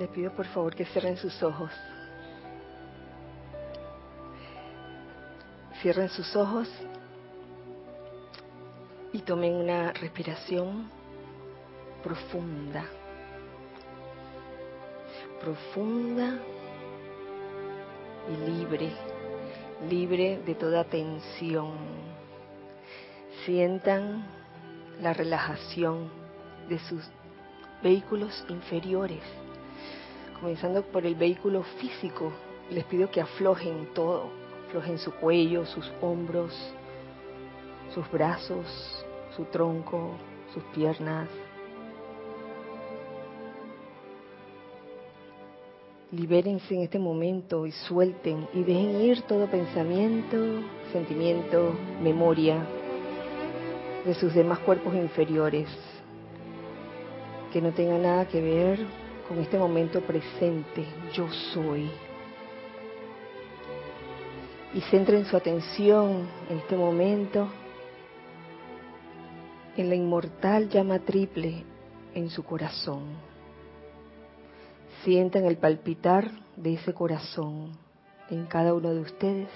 Les pido por favor que cierren sus ojos. Cierren sus ojos y tomen una respiración profunda. Profunda y libre, libre de toda tensión. Sientan la relajación de sus vehículos inferiores, comenzando por el vehículo físico. Les pido que aflojen todo, aflojen su cuello, sus hombros, sus brazos, su tronco, sus piernas. Libérense en este momento y suelten y dejen ir todo pensamiento, sentimiento, memoria de sus demás cuerpos inferiores que no tenga nada que ver con este momento presente, yo soy. Y centren su atención en este momento en la inmortal llama triple en su corazón. Sientan el palpitar de ese corazón en cada uno de ustedes,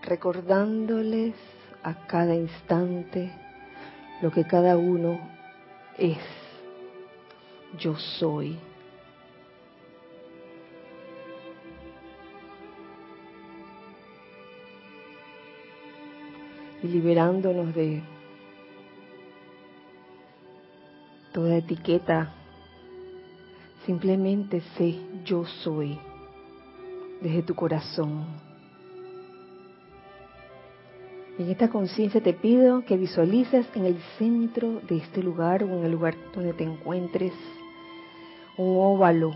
recordándoles a cada instante lo que cada uno es yo soy. Y liberándonos de toda etiqueta, simplemente sé yo soy desde tu corazón. En esta conciencia te pido que visualices en el centro de este lugar o en el lugar donde te encuentres un óvalo,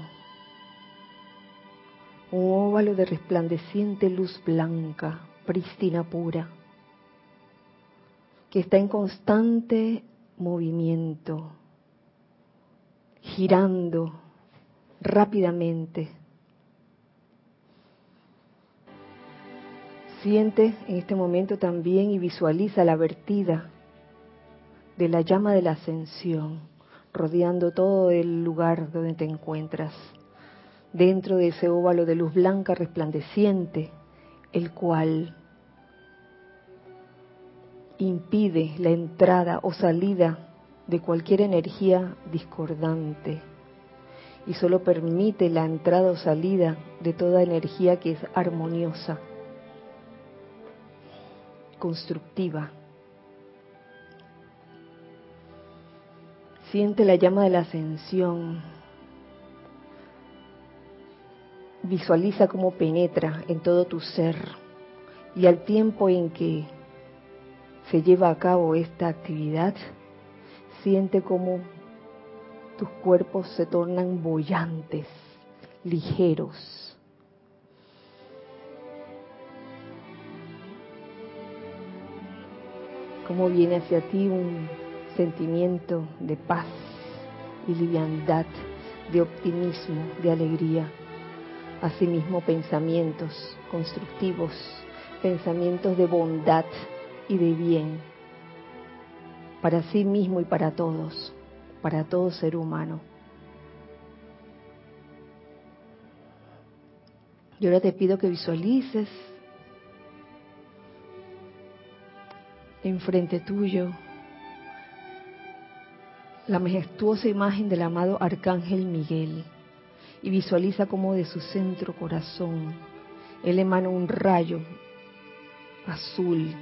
un óvalo de resplandeciente luz blanca, prístina pura, que está en constante movimiento, girando rápidamente. Siente en este momento también y visualiza la vertida de la llama de la ascensión rodeando todo el lugar donde te encuentras, dentro de ese óvalo de luz blanca resplandeciente, el cual impide la entrada o salida de cualquier energía discordante y solo permite la entrada o salida de toda energía que es armoniosa, constructiva, Siente la llama de la ascensión. Visualiza cómo penetra en todo tu ser y al tiempo en que se lleva a cabo esta actividad, siente cómo tus cuerpos se tornan bollantes, ligeros. Cómo viene hacia ti un sentimiento de paz y liviandad, de optimismo, de alegría. Asimismo, pensamientos constructivos, pensamientos de bondad y de bien para sí mismo y para todos, para todo ser humano. Y ahora te pido que visualices enfrente tuyo la majestuosa imagen del amado Arcángel Miguel y visualiza cómo de su centro corazón él emana un rayo azul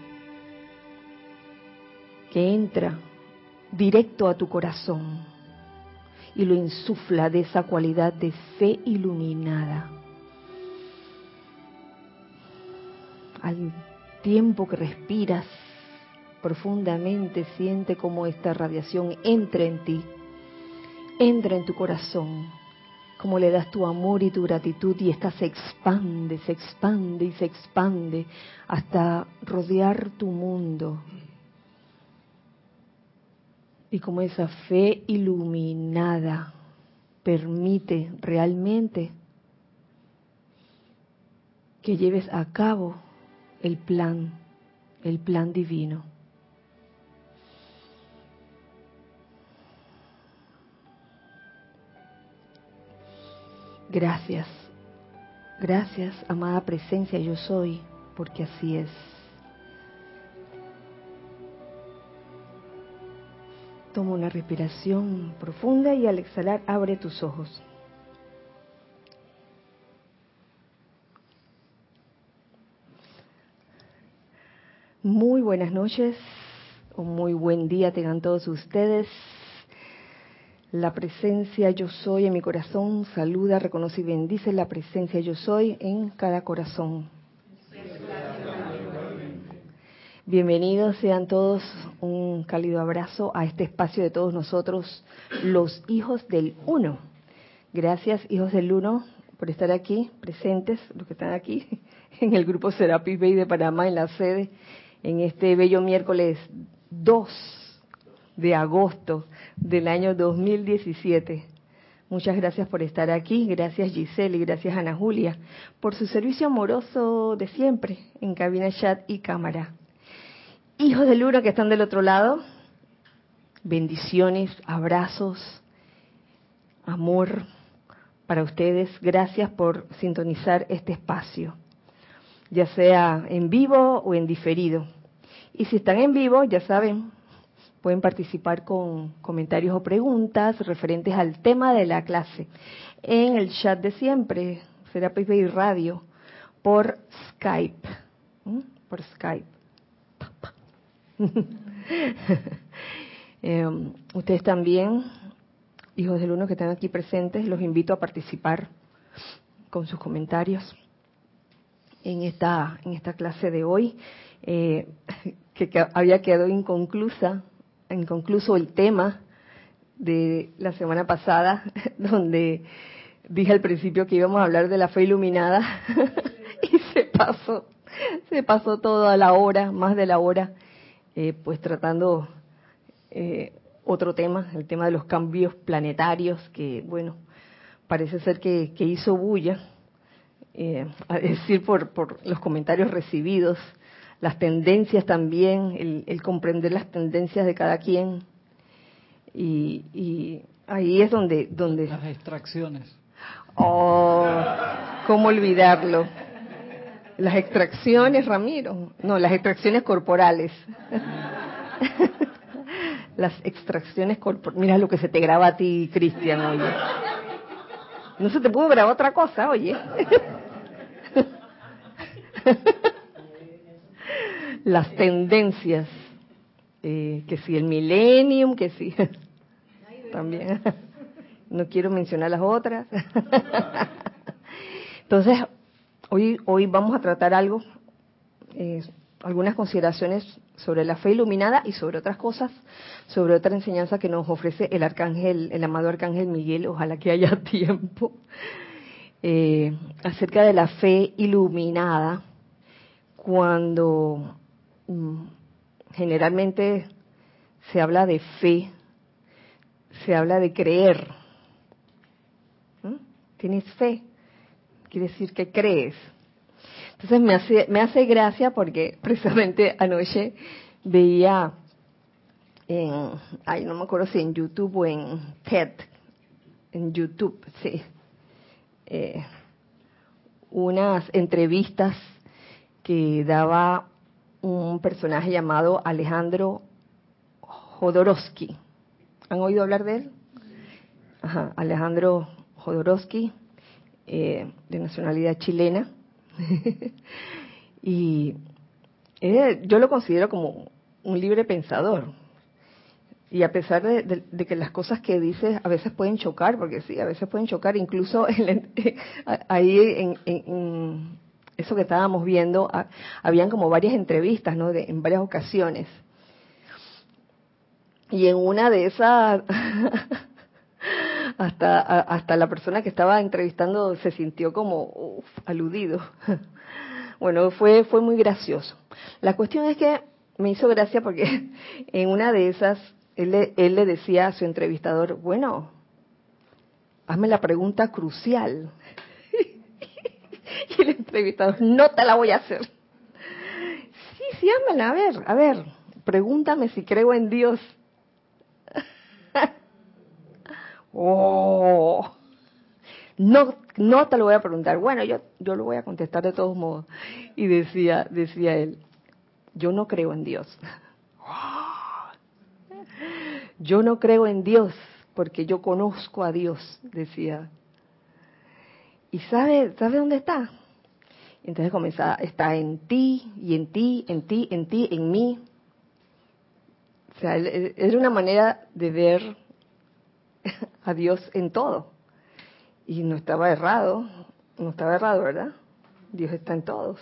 que entra directo a tu corazón y lo insufla de esa cualidad de fe iluminada. Al tiempo que respiras profundamente, siente cómo esta radiación entra en ti, entra en tu corazón, cómo le das tu amor y tu gratitud y esta se expande, se expande y se expande hasta rodear tu mundo. Y como esa fe iluminada permite realmente que lleves a cabo el plan, el plan divino. Gracias. Gracias, amada presencia, yo soy, porque así es. Toma una respiración profunda y al exhalar abre tus ojos. Muy buenas noches, un muy buen día tengan todos ustedes. La presencia yo soy en mi corazón saluda, reconoce y bendice la presencia yo soy en cada corazón. Bienvenidos sean todos, un cálido abrazo a este espacio de todos nosotros, los hijos del uno. Gracias, hijos del uno, por estar aquí, presentes, los que están aquí, en el grupo Serapis Bay de Panamá, en la sede, en este bello miércoles 2 de agosto del año 2017. Muchas gracias por estar aquí, gracias Giselle y gracias Ana Julia por su servicio amoroso de siempre en cabina chat y cámara. Hijos del Luna que están del otro lado, bendiciones, abrazos, amor para ustedes. Gracias por sintonizar este espacio, ya sea en vivo o en diferido. Y si están en vivo, ya saben, pueden participar con comentarios o preguntas referentes al tema de la clase en el chat de siempre, Serapis Bay Radio, por Skype. Por Skype. Em, ustedes también, hijos del uno que están aquí presentes, los invito a participar con sus comentarios en esta, en esta clase de hoy, eh, que había quedado inconclusa inconcluso el tema de la semana pasada, donde dije al principio que íbamos a hablar de la fe iluminada y se pasó, se pasó toda la hora, más de la hora, eh, pues tratando eh, otro tema, el tema de los cambios planetarios, que bueno, parece ser que, hizo bulla, eh, a decir por, por los comentarios recibidos las tendencias también, el, comprender las tendencias de cada quien. Y, ahí es donde, donde... Las extracciones. Oh, ¿cómo olvidarlo? Las extracciones, Ramiro. No, las extracciones corporales. las extracciones corporales. Mira lo que se te graba a ti, Cristian, oye. No se te pudo grabar otra cosa, oye las tendencias, eh, que si el millennium, que si también, no quiero mencionar las otras. Entonces, hoy, hoy vamos a tratar algo, eh, algunas consideraciones sobre la fe iluminada y sobre otras cosas, sobre otra enseñanza que nos ofrece el arcángel, el amado arcángel Miguel, ojalá que haya tiempo, eh, acerca de la fe iluminada, cuando Mm, generalmente se habla de fe, se habla de creer. ¿Tienes fe? Quiere decir que crees. Entonces me hace, me hace gracia porque precisamente anoche veía en, ay, no me acuerdo si en YouTube o en TED, en YouTube, sí, eh, unas entrevistas que daba un personaje llamado Alejandro Jodorowsky. ¿Han oído hablar de él? Ajá, Alejandro Jodorowsky, eh, de nacionalidad chilena. y yo lo considero como un libre pensador. Y a pesar de, que las cosas que dice a veces pueden chocar, porque sí, a veces pueden chocar, incluso ahí en, eso que estábamos viendo, ah, habían como varias entrevistas, ¿no? en varias ocasiones. Y en una de esas, hasta, hasta la persona que estaba entrevistando se sintió como aludido. Bueno, fue, fue muy gracioso. La cuestión es que me hizo gracia porque en una de esas él, él le decía a su entrevistador, bueno, hazme la pregunta crucial. Y el entrevistador, no te la voy a hacer. Sí, sí, ámala, a ver, a ver, pregúntame si creo en Dios. Oh, no no te lo voy a preguntar. Bueno, yo, yo lo voy a contestar de todos modos. Y decía, decía él, yo no creo en Dios. Yo no creo en Dios porque yo conozco a Dios, decía. ¿Y sabe, sabe dónde está? Entonces comenzaba, está en ti y en ti, en ti, en ti, en mí. O sea, era una manera de ver a Dios en todo. Y no estaba errado, no estaba errado, ¿verdad? Dios está en todos.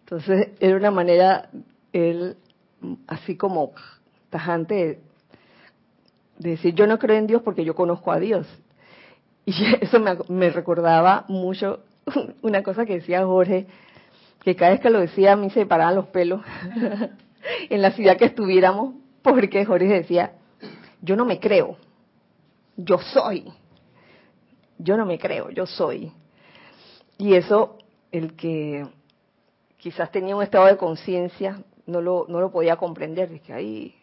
Entonces era una manera, él, así como tajante, de decir, yo no creo en Dios porque yo conozco a Dios. Y eso me, me recordaba mucho una cosa que decía Jorge, que cada vez que lo decía a mí se paraban los pelos en la ciudad que estuviéramos, porque Jorge decía, yo no me creo, yo soy. Yo no me creo, yo soy. Y eso, el que quizás tenía un estado de conciencia, no lo, no lo podía comprender. Dije, ahí,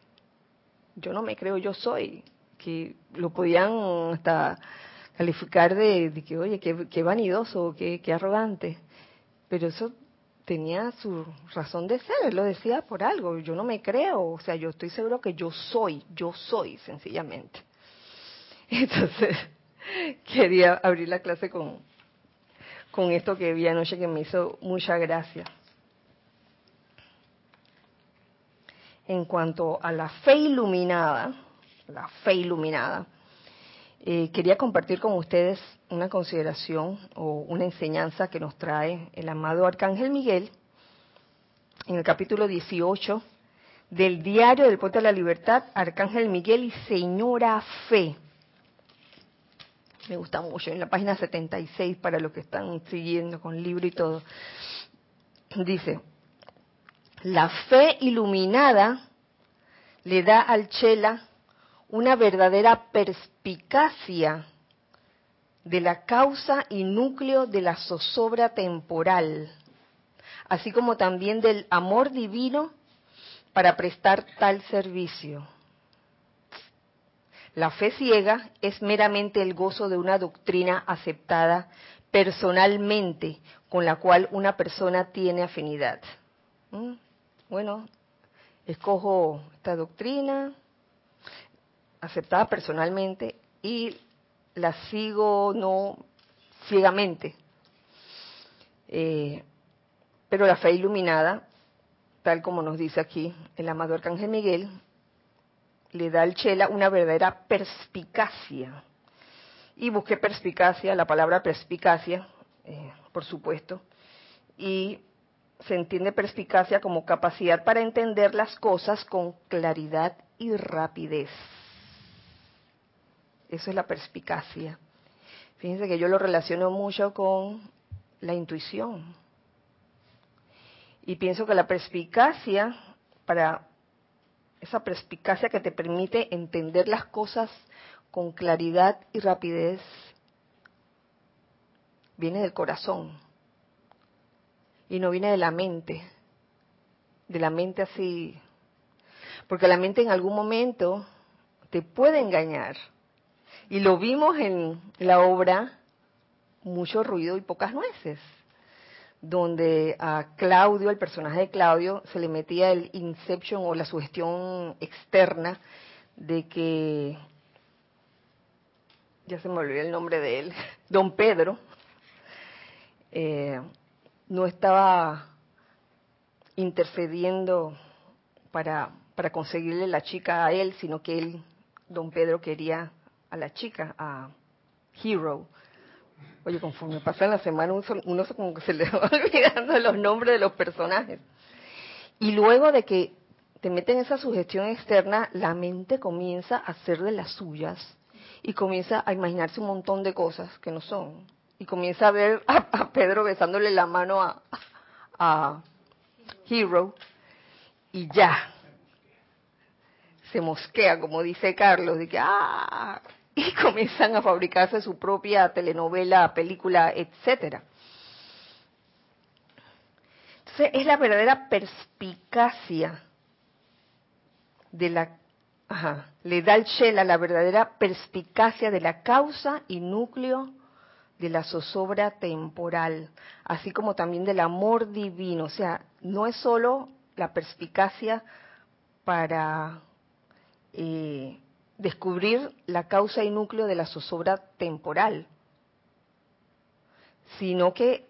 yo no me creo, yo soy. Que lo podían hasta calificar de, que, oye, qué, vanidoso, qué, qué arrogante. Pero eso tenía su razón de ser, él lo decía por algo, yo no me creo, o sea, yo estoy seguro que yo soy, yo soy sencillamente. Entonces, quería abrir la clase con, con esto que vi anoche que me hizo mucha gracia. En cuanto a la fe iluminada, la fe iluminada, eh, quería compartir con ustedes una consideración o una enseñanza que nos trae el amado Arcángel Miguel en el capítulo 18 del diario del Puente de la Libertad, Arcángel Miguel y Señora Fe me gusta mucho, en la página 76 para los que están siguiendo con libro y todo. Dice, la fe iluminada le da al Chela una verdadera perspicacia de la causa y núcleo de la zozobra temporal, así como también del amor divino para prestar tal servicio. La fe ciega es meramente el gozo de una doctrina aceptada personalmente con la cual una persona tiene afinidad. ¿Mm? Bueno, escojo esta doctrina aceptada personalmente y la sigo no ciegamente. Eh, pero la fe iluminada, tal como nos dice aquí el amado Arcángel Miguel, le da al Chela una verdadera perspicacia. Y busqué perspicacia, la palabra perspicacia, eh, por supuesto, y se entiende perspicacia como capacidad para entender las cosas con claridad y rapidez. Eso es la perspicacia. Fíjense que yo lo relaciono mucho con la intuición. Y pienso que la perspicacia, para esa perspicacia que te permite entender las cosas con claridad y rapidez, viene del corazón y no viene de la mente, de la mente así, porque la mente en algún momento te puede engañar. Y lo vimos en la obra Mucho ruido y pocas nueces donde a Claudio, el personaje de Claudio, se le metía el inception o la sugestión externa de que, ya se me olvidó el nombre de él, don Pedro, eh, no estaba intercediendo para, para conseguirle la chica a él, sino que él, don Pedro, quería a la chica, a Hero. Oye, conforme pasa la semana, uno, como que se le va olvidando los nombres de los personajes. Y luego de que te meten esa sugestión externa, la mente comienza a hacer de las suyas y comienza a imaginarse un montón de cosas que no son. Y comienza a ver a, Pedro besándole la mano a, a Hero y ya. Se mosquea, como dice Carlos, de que, ah, y comienzan a fabricarse su propia telenovela, película, etcétera. Entonces es la verdadera perspicacia de la ajá, le da al Shela la verdadera perspicacia de la causa y núcleo de la zozobra temporal, así como también del amor divino. O sea, no es solo la perspicacia para eh, descubrir la causa y núcleo de la zozobra temporal, sino que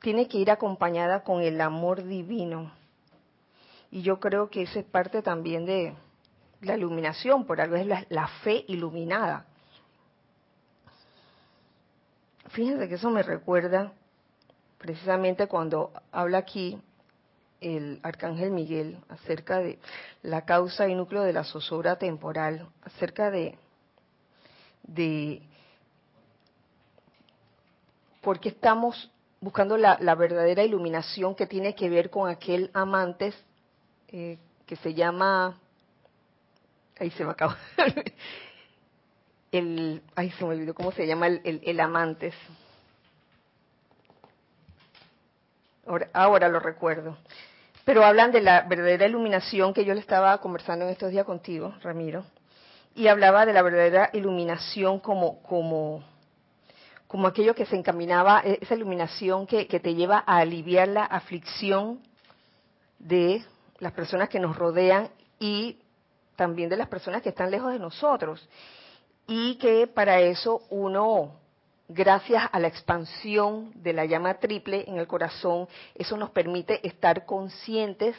tiene que ir acompañada con el amor divino. Y yo creo que esa es parte también de la iluminación, por algo es la, fe iluminada. Fíjense que eso me recuerda precisamente cuando habla aquí el arcángel Miguel acerca de la causa y núcleo de la zozobra temporal, acerca de, de por qué estamos buscando la, verdadera iluminación que tiene que ver con aquel amantes eh, que se llama, ahí se me acaba, el, ay se me olvidó cómo se llama el, el, el amantes. Ahora, ahora, lo recuerdo. Pero hablan de la verdadera iluminación que yo le estaba conversando en estos días contigo, Ramiro, y hablaba de la verdadera iluminación como, como, como aquello que se encaminaba, e, esa iluminación que, que te lleva a aliviar la aflicción de las personas que nos rodean y también de las personas que están lejos de nosotros. Y que para eso uno gracias a la expansión de la llama triple en el corazón, eso nos permite estar conscientes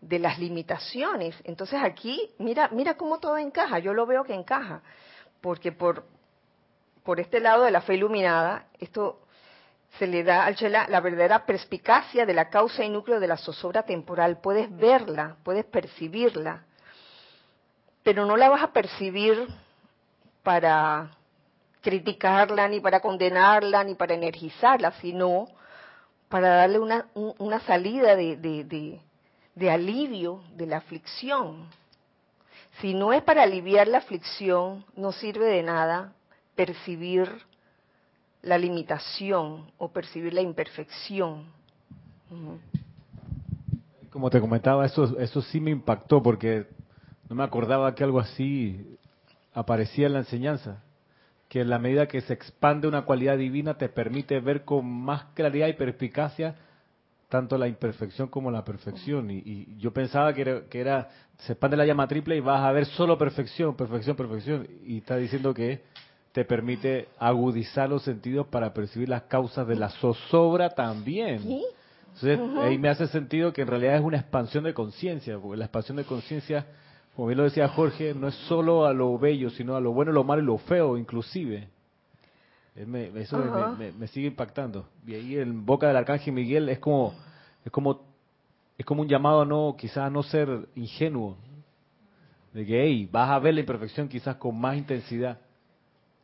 de las limitaciones. Entonces aquí, mira, mira cómo todo encaja, yo lo veo que encaja, porque por, por este lado de la fe iluminada, esto se le da al Chela la verdadera perspicacia de la causa y núcleo de la zozobra temporal. Puedes verla, puedes percibirla, pero no la vas a percibir para criticarla, ni para condenarla, ni para energizarla, sino para darle una, una salida de, de, de, alivio de la aflicción. Si no es para aliviar la aflicción, no sirve de nada percibir la limitación o percibir la imperfección. Como te comentaba, eso, eso sí me impactó porque no me acordaba que algo así aparecía en la enseñanza que en la medida que se expande una cualidad divina te permite ver con más claridad y perspicacia tanto la imperfección como la perfección. Y, yo pensaba que era, que era, se expande la llama triple y vas a ver solo perfección, perfección, perfección. Y está diciendo que te permite agudizar los sentidos para percibir las causas de la zozobra también. Entonces, ahí me hace sentido que en realidad es una expansión de conciencia, porque la expansión de conciencia como bien lo decía Jorge, no es solo a lo bello, sino a lo bueno, lo malo y lo feo, inclusive. eso me, sigue impactando. Y ahí en boca del arcángel Miguel es como, es como, es como un llamado a no, quizás a no ser ingenuo. De que, hey, vas a ver la imperfección quizás con más intensidad.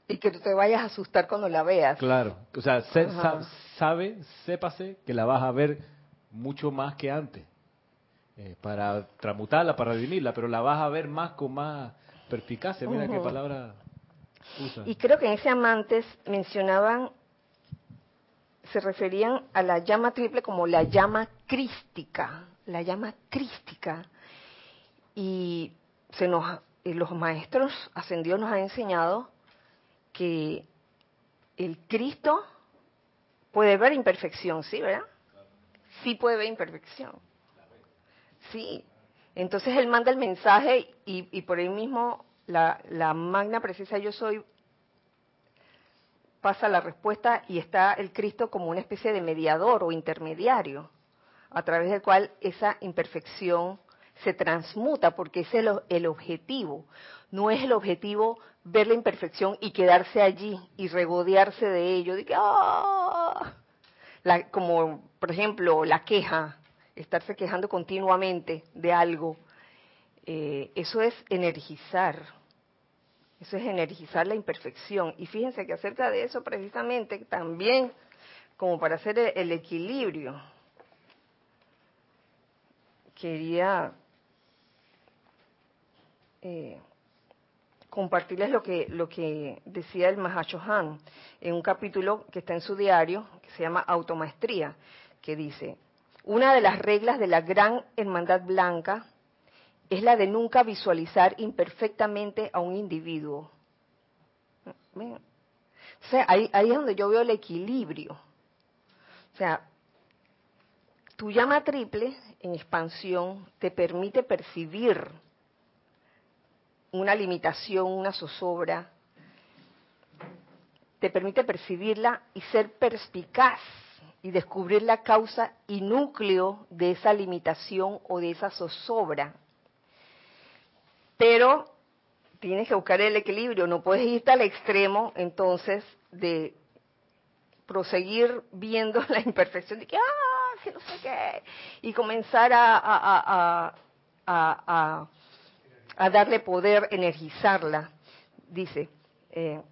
Y que te vayas a asustar cuando la veas. Claro, o sea, sabe, sépase que la vas a ver mucho más que antes. Eh, para tramutarla, para redimirla, pero la vas a ver más con más perspicacia. Mira qué palabra usa. Y creo que en ese amantes mencionaban, se referían a la llama triple como la llama crística, la llama crística. Y se nos, los maestros ascendidos nos han enseñado que el Cristo puede ver imperfección, ¿sí, verdad? Sí puede ver imperfección. Sí. Entonces él manda el mensaje y, por ahí mismo la, la magna precisa yo soy pasa la respuesta y está el Cristo como una especie de mediador o intermediario, a través del cual esa imperfección se transmuta, porque ese es el, el, objetivo. No es el objetivo ver la imperfección y quedarse allí y regodearse de ello, de que, ¡ah! como por ejemplo la queja, estarse quejando continuamente de algo, eh, eso es energizar, eso es energizar la imperfección. Y fíjense que acerca de eso precisamente también, como para hacer el, equilibrio, quería eh, compartirles lo que, lo que decía el Mahashohan en un capítulo que está en su diario, que se llama Automaestría, que dice, una de las reglas de la gran hermandad blanca es la de nunca visualizar imperfectamente a un individuo. O sea, ahí, ahí es donde yo veo el equilibrio. O sea, tu llama triple en expansión te permite percibir una limitación, una zozobra, te permite percibirla y ser perspicaz y descubrir la causa y núcleo de esa limitación o de esa zozobra. Pero tienes que buscar el equilibrio, no puedes irte al extremo entonces de proseguir viendo la imperfección de que, ah, que no sé qué, y comenzar a, a, a darle poder, energizarla. Dice, eh,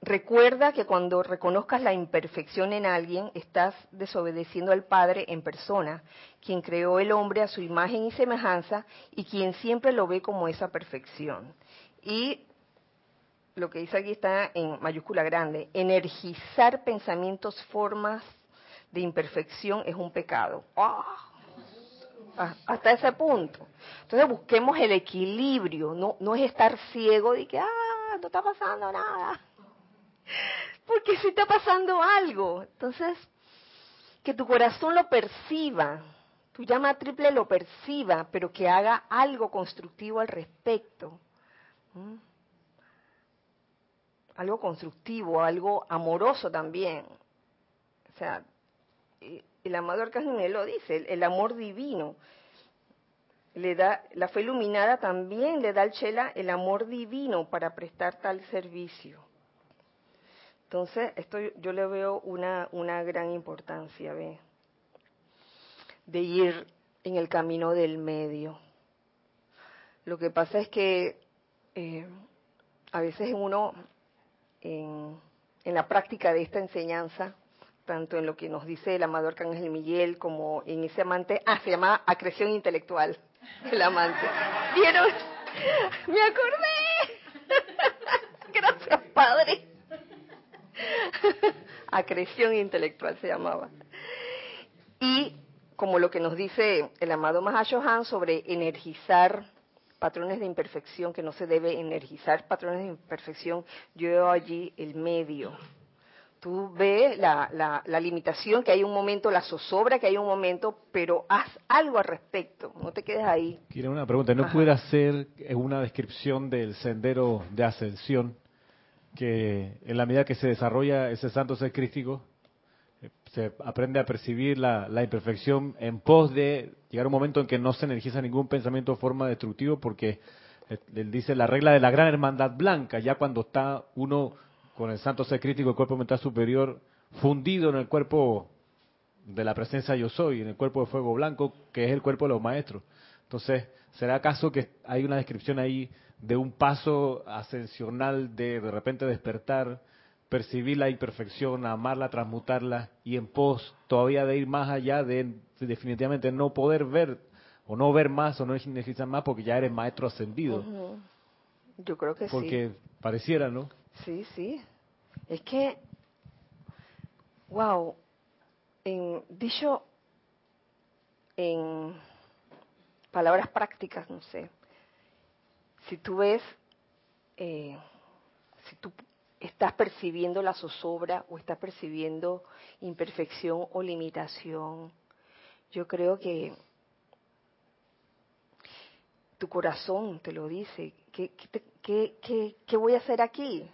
Recuerda que cuando reconozcas la imperfección en alguien, estás desobedeciendo al Padre en persona, quien creó el hombre a su imagen y semejanza y quien siempre lo ve como esa perfección. Y lo que dice aquí está en mayúscula grande, energizar pensamientos, formas de imperfección es un pecado. ¡Ah! Ah, hasta ese punto. Entonces busquemos el equilibrio, no, no es estar ciego de que, ah, no está pasando nada porque si está pasando algo. Entonces, que tu corazón lo perciba, tu llama triple lo perciba, pero que haga algo constructivo al respecto. Algo constructivo, algo amoroso también. O sea, el amado Arcángel lo dice, el, amor divino. Le da, la fe iluminada también le da al Chela el amor divino para prestar tal servicio. Entonces, esto yo le veo una, una gran importancia, ¿ve? De ir en el camino del medio. Lo que pasa es que eh, a veces uno, en, la práctica de esta enseñanza, tanto en lo que nos dice el amado Arcángel Miguel como en ese amante, ah, se llama acreción intelectual, el amante. ¿Vieron? Me acordé. Gracias, Padre. Acreción intelectual se llamaba. Y como lo que nos dice el amado Mahashohan sobre energizar patrones de imperfección, que no se debe energizar patrones de imperfección, yo veo allí el medio. Tú ves la, la, limitación, que hay un momento, la zozobra, que hay un momento, pero haz algo al respecto, no te quedes ahí. Quiero una pregunta, ¿no hacer una descripción del sendero de ascensión que en la medida que se desarrolla ese santo ser crístico, eh, se aprende a percibir la, imperfección en pos de llegar a un momento en que no se energiza ningún pensamiento o forma destructivo, porque eh, él dice la regla de la gran hermandad blanca, ya cuando está uno con el santo ser crítico, el cuerpo mental superior, fundido en el cuerpo de la presencia yo soy, en el cuerpo de fuego blanco, que es el cuerpo de los maestros. Entonces, ¿será acaso que hay una descripción ahí de un paso ascensional de de repente despertar, percibir la imperfección, amarla, transmutarla y en pos todavía de ir más allá de definitivamente no poder ver o no ver más o no necesitar más porque ya eres maestro ascendido. Yo creo que sí. Porque pareciera, ¿no? Sí, sí. Es que, wow, en, dicho en palabras prácticas, no sé, si tú ves, eh, si tú estás percibiendo la zozobra o estás percibiendo imperfección o limitación, yo creo que tu corazón te lo dice. ¿Qué, qué, qué, voy a hacer aquí?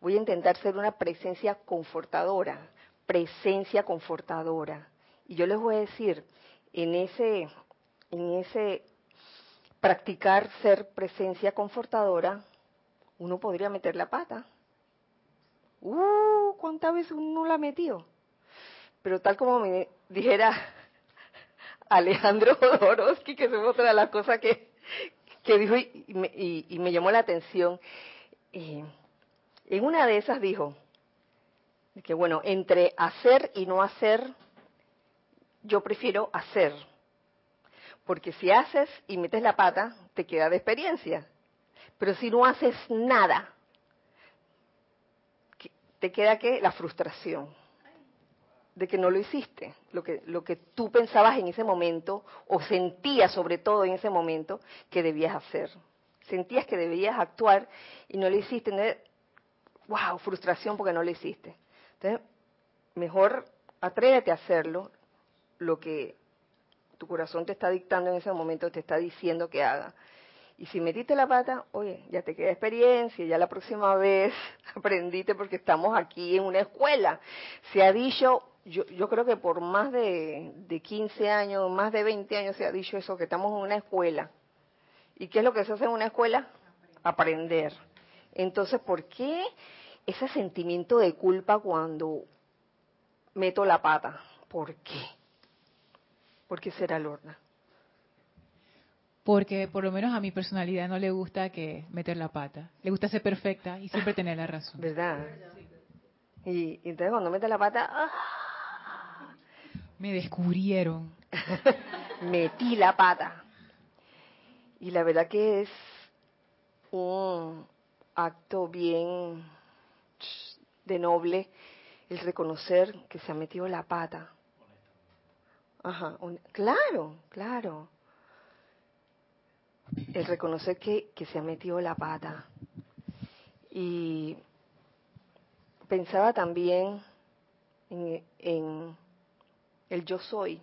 Voy a intentar ser una presencia confortadora, presencia confortadora. Y yo les voy a decir, en ese, en ese practicar ser presencia confortadora, uno podría meter la pata. ¡Uh! ¿Cuántas veces uno la metió? Pero tal como me dijera Alejandro Jodorowsky, que es otra de las cosas que, que dijo y, me, y, me, llamó la atención, en una de esas dijo que, bueno, entre hacer y no hacer, yo prefiero hacer porque si haces y metes la pata, te queda de experiencia. Pero si no haces nada, te queda que la frustración de que no lo hiciste, lo que, lo que tú pensabas en ese momento o sentías sobre todo en ese momento que debías hacer. sentías que debías actuar y no lo hiciste, wow, frustración porque no lo hiciste. Entonces, mejor atrévete a hacerlo, lo que tu corazón te está dictando en ese momento, te está diciendo que haga. Y si metiste la pata, oye, ya te queda experiencia, ya la próxima vez aprendiste porque estamos aquí en una escuela. Se ha dicho, yo, yo creo que por más de, de 15 años, más de 20 años se ha dicho eso, que estamos en una escuela. ¿Y qué es lo que se hace en una escuela? Aprender. Entonces, ¿por qué ese sentimiento de culpa cuando meto la pata? ¿Por qué? ¿Por qué será Lorna? Porque por lo menos a mi personalidad no le gusta que meter la pata. Le gusta ser perfecta y siempre tener la razón. ¿Verdad? Y, entonces cuando mete la pata, ¡ah! me descubrieron. Metí la pata. Y la verdad que es un acto bien de noble el reconocer que se ha metido la pata. Ajá, claro, claro. El reconocer que, que se ha metido la pata. Y pensaba también en, en el yo soy.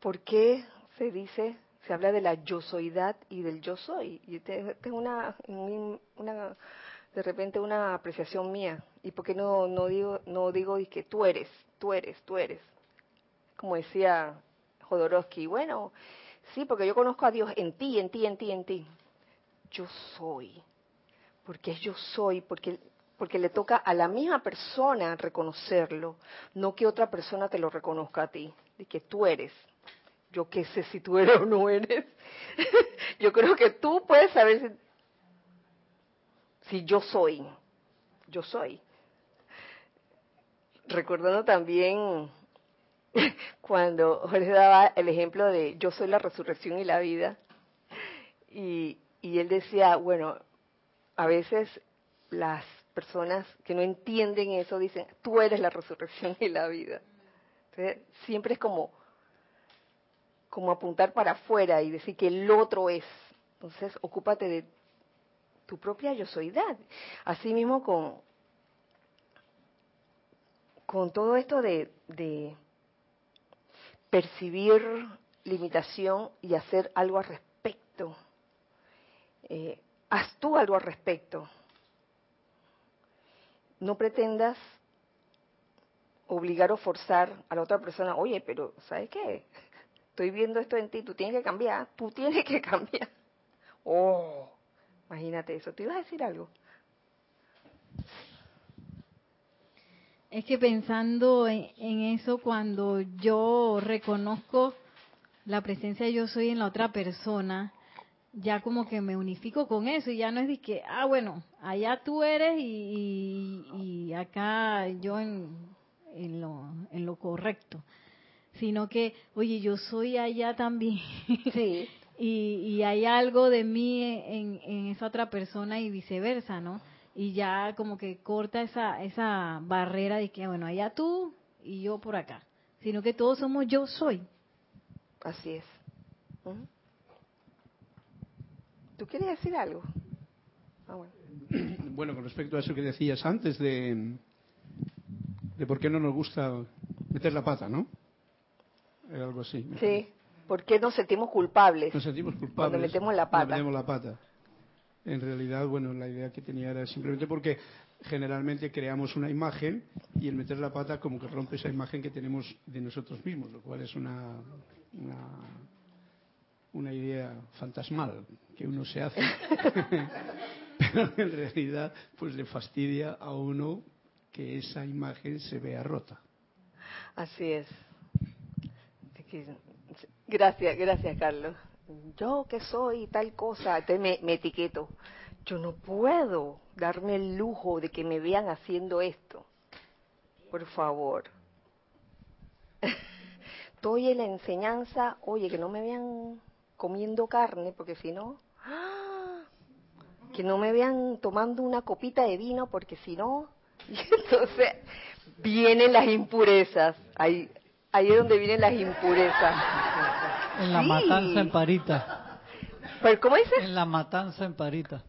¿Por qué se dice, se habla de la yo soydad y del yo soy? Y tengo una, una de repente una apreciación mía. ¿Y por qué no, no digo, no digo que tú eres, tú eres, tú eres? Como decía Jodorowsky, bueno, sí, porque yo conozco a Dios en ti, en ti, en ti, en ti. Yo soy, porque yo soy, porque porque le toca a la misma persona reconocerlo, no que otra persona te lo reconozca a ti, de que tú eres. Yo qué sé si tú eres o no eres. yo creo que tú puedes saber si si yo soy, yo soy. Recordando también cuando Jorge daba el ejemplo de yo soy la resurrección y la vida, y, y él decía, bueno, a veces las personas que no entienden eso dicen, tú eres la resurrección y la vida. Entonces, siempre es como, como apuntar para afuera y decir que el otro es. Entonces, ocúpate de tu propia yo soydad. Asimismo con, con todo esto de, de percibir limitación y hacer algo al respecto. Eh, haz tú algo al respecto. No pretendas obligar o forzar a la otra persona, oye, pero ¿sabes qué? Estoy viendo esto en ti, tú tienes que cambiar, tú tienes que cambiar. Oh, Imagínate eso. ¿Te ibas a decir algo? Es que pensando en, eso, cuando yo reconozco la presencia de yo soy en la otra persona, ya como que me unifico con eso y ya no es de que, ah, bueno, allá tú eres y, acá yo en, en, lo, en lo correcto, sino que, oye, yo soy allá también. Sí y, hay algo de mí en, esa otra persona y viceversa, ¿no? Y ya como que corta esa, esa barrera de que, bueno, allá tú y yo por acá, sino que todos somos yo soy. Así es. ¿Tú quieres decir algo? Ah, bueno. bueno, con respecto a eso que decías antes de, de por qué no nos gusta meter la pata, ¿no? Era algo así. Sí. ¿Por qué nos sentimos culpables? Nos sentimos culpables. Cuando metemos la pata. metemos la pata. En realidad, bueno, la idea que tenía era simplemente porque generalmente creamos una imagen y el meter la pata como que rompe esa imagen que tenemos de nosotros mismos, lo cual es una, una, una idea fantasmal que uno se hace. Pero en realidad, pues le fastidia a uno que esa imagen se vea rota. Así es. Gracias, gracias, Carlos. Yo que soy tal cosa, te me, etiqueto. Yo no puedo darme el lujo de que me vean haciendo esto. Por favor. Estoy en la enseñanza, oye, que no me vean comiendo carne, porque si no, ¡ah! que no me vean tomando una copita de vino, porque si no, entonces vienen las impurezas. Ahí, ahí es donde vienen las impurezas. En la matanza en Parita. ¿Pero cómo dice? En la matanza en Parita.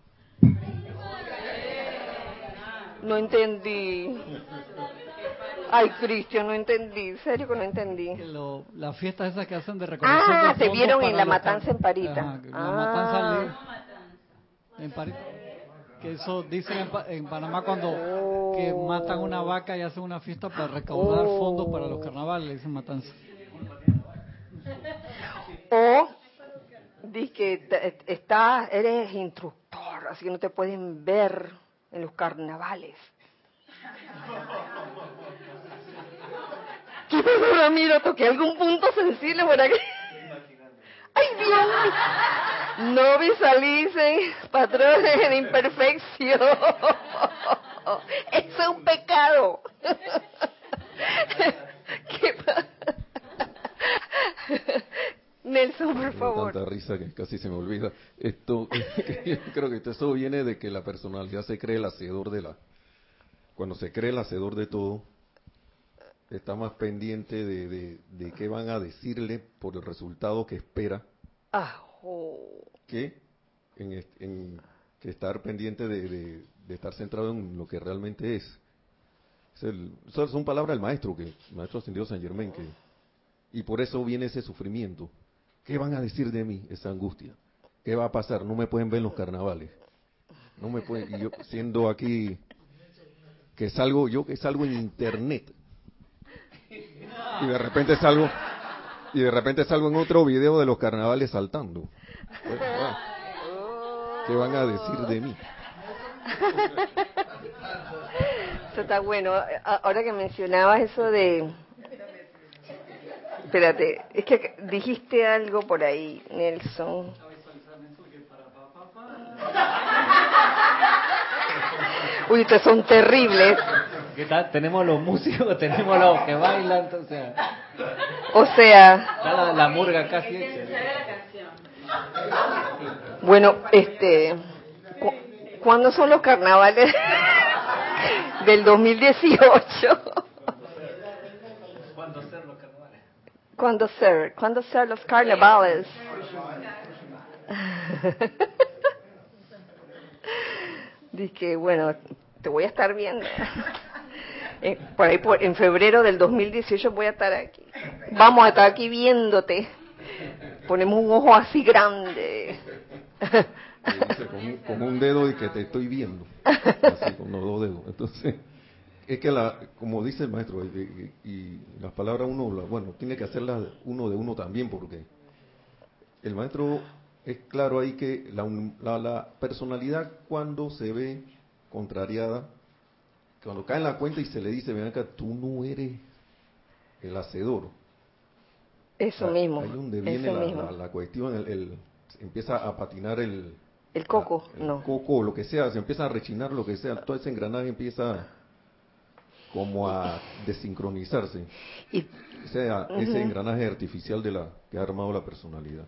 No entendí. Ay, Cristian, no entendí. ¿En serio que no entendí? Lo, las fiestas esas que hacen de recolección Ah, de te vieron en la matanza en Parita. Ajá, que la Ah. matanza le- en Parita. Que eso dicen en, en Panamá cuando que matan una vaca y hacen una fiesta para recaudar Oh. fondos para los carnavales, le dicen matanza. Que está, eres instructor, así que no te pueden ver en los carnavales. ¿Qué pasó, Ramiro? ¿Toqué algún punto sensible por aquí? ¡Ay, Dios! No visualicen patrones de imperfección. Eso es un pecado. ¿Qué pasa? Nelson, por favor. tanta risa que casi se me olvida. Esto, yo creo que esto, viene de que la personalidad se cree el hacedor de la. Cuando se cree el hacedor de todo, está más pendiente de, de, de qué van a decirle por el resultado que espera Ajo. que en, que estar pendiente de, de- de estar centrado en lo que realmente es. Es el- son palabras del maestro, que el maestro ascendido San Germán, que, y por eso viene ese sufrimiento. ¿Qué van a decir de mí? Esa angustia. ¿Qué va a pasar? No me pueden ver en los carnavales. No me pueden, y yo siendo aquí, que salgo, yo que salgo en internet, y de repente salgo, y de repente salgo en otro video de los carnavales saltando. ¿Qué van a decir de mí? Eso está bueno. Ahora que mencionabas eso de... Espérate, es que dijiste algo por ahí, Nelson. Uy, ustedes son terribles. ¿Qué tal? Tenemos los músicos, tenemos los que bailan, o sea, O sea, está la, la murga casi hecha. bueno, este... cu- ¿Cuándo son los carnavales del 2018? ¿Cuándo ser los carnavales? ¿Cuándo ser? ¿Cuándo ser los carnavales? Que, bueno, te voy a estar viendo. Eh, Por ahí, por- en febrero del 2018 voy a estar aquí. Vamos a estar aquí viéndote. Ponemos un ojo así grande. Que dice con, un- con un dedo y que te estoy viendo. Así, con los dos dedos. Entonces, es que, la, como dice el maestro, y, y- y las palabras uno, bueno, tiene que hacerlas uno de uno también, porque el maestro es claro ahí que la, la, la personalidad cuando se ve contrariada, cuando cae en la cuenta y se le dice, ven acá, tú no eres el hacedor. Eso mismo. Ahí donde viene la, la- la cuestión, el, el- empieza a patinar el, El coco, el no. coco, lo que sea, se empieza a rechinar lo que sea, todo ese engranaje empieza como a desincronizarse. Y, Ese, ese engranaje artificial de la que ha armado la personalidad.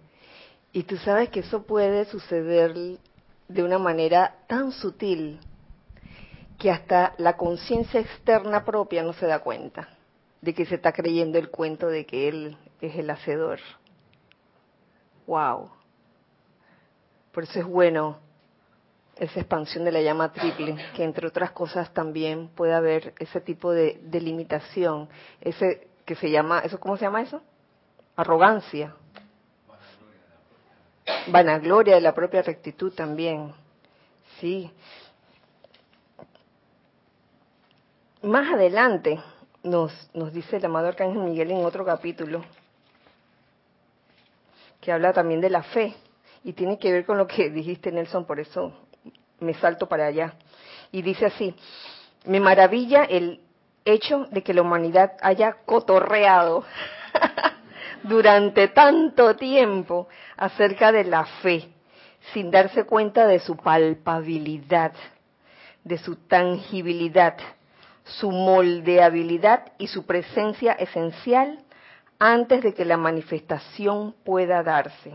y tú sabes que eso puede suceder de una manera tan sutil que hasta la conciencia externa propia no se da cuenta de que se está creyendo el cuento de que él es el hacedor. Wow. Por eso es bueno esa expansión de la llama triple, que entre otras cosas también puede haber ese tipo de, de limitación, ese que se llama, ¿eso cómo se llama eso? Arrogancia. Vanagloria de la propia rectitud también. Sí. Más adelante nos, nos dice el amado Arcángel Miguel en otro capítulo, que habla también de la fe, y tiene que ver con lo que dijiste Nelson, por eso me salto para allá. Y dice así, me maravilla el hecho de que la humanidad haya cotorreado durante tanto tiempo acerca de la fe, sin darse cuenta de su palpabilidad, de su tangibilidad, su moldeabilidad y su presencia esencial antes de que la manifestación pueda darse.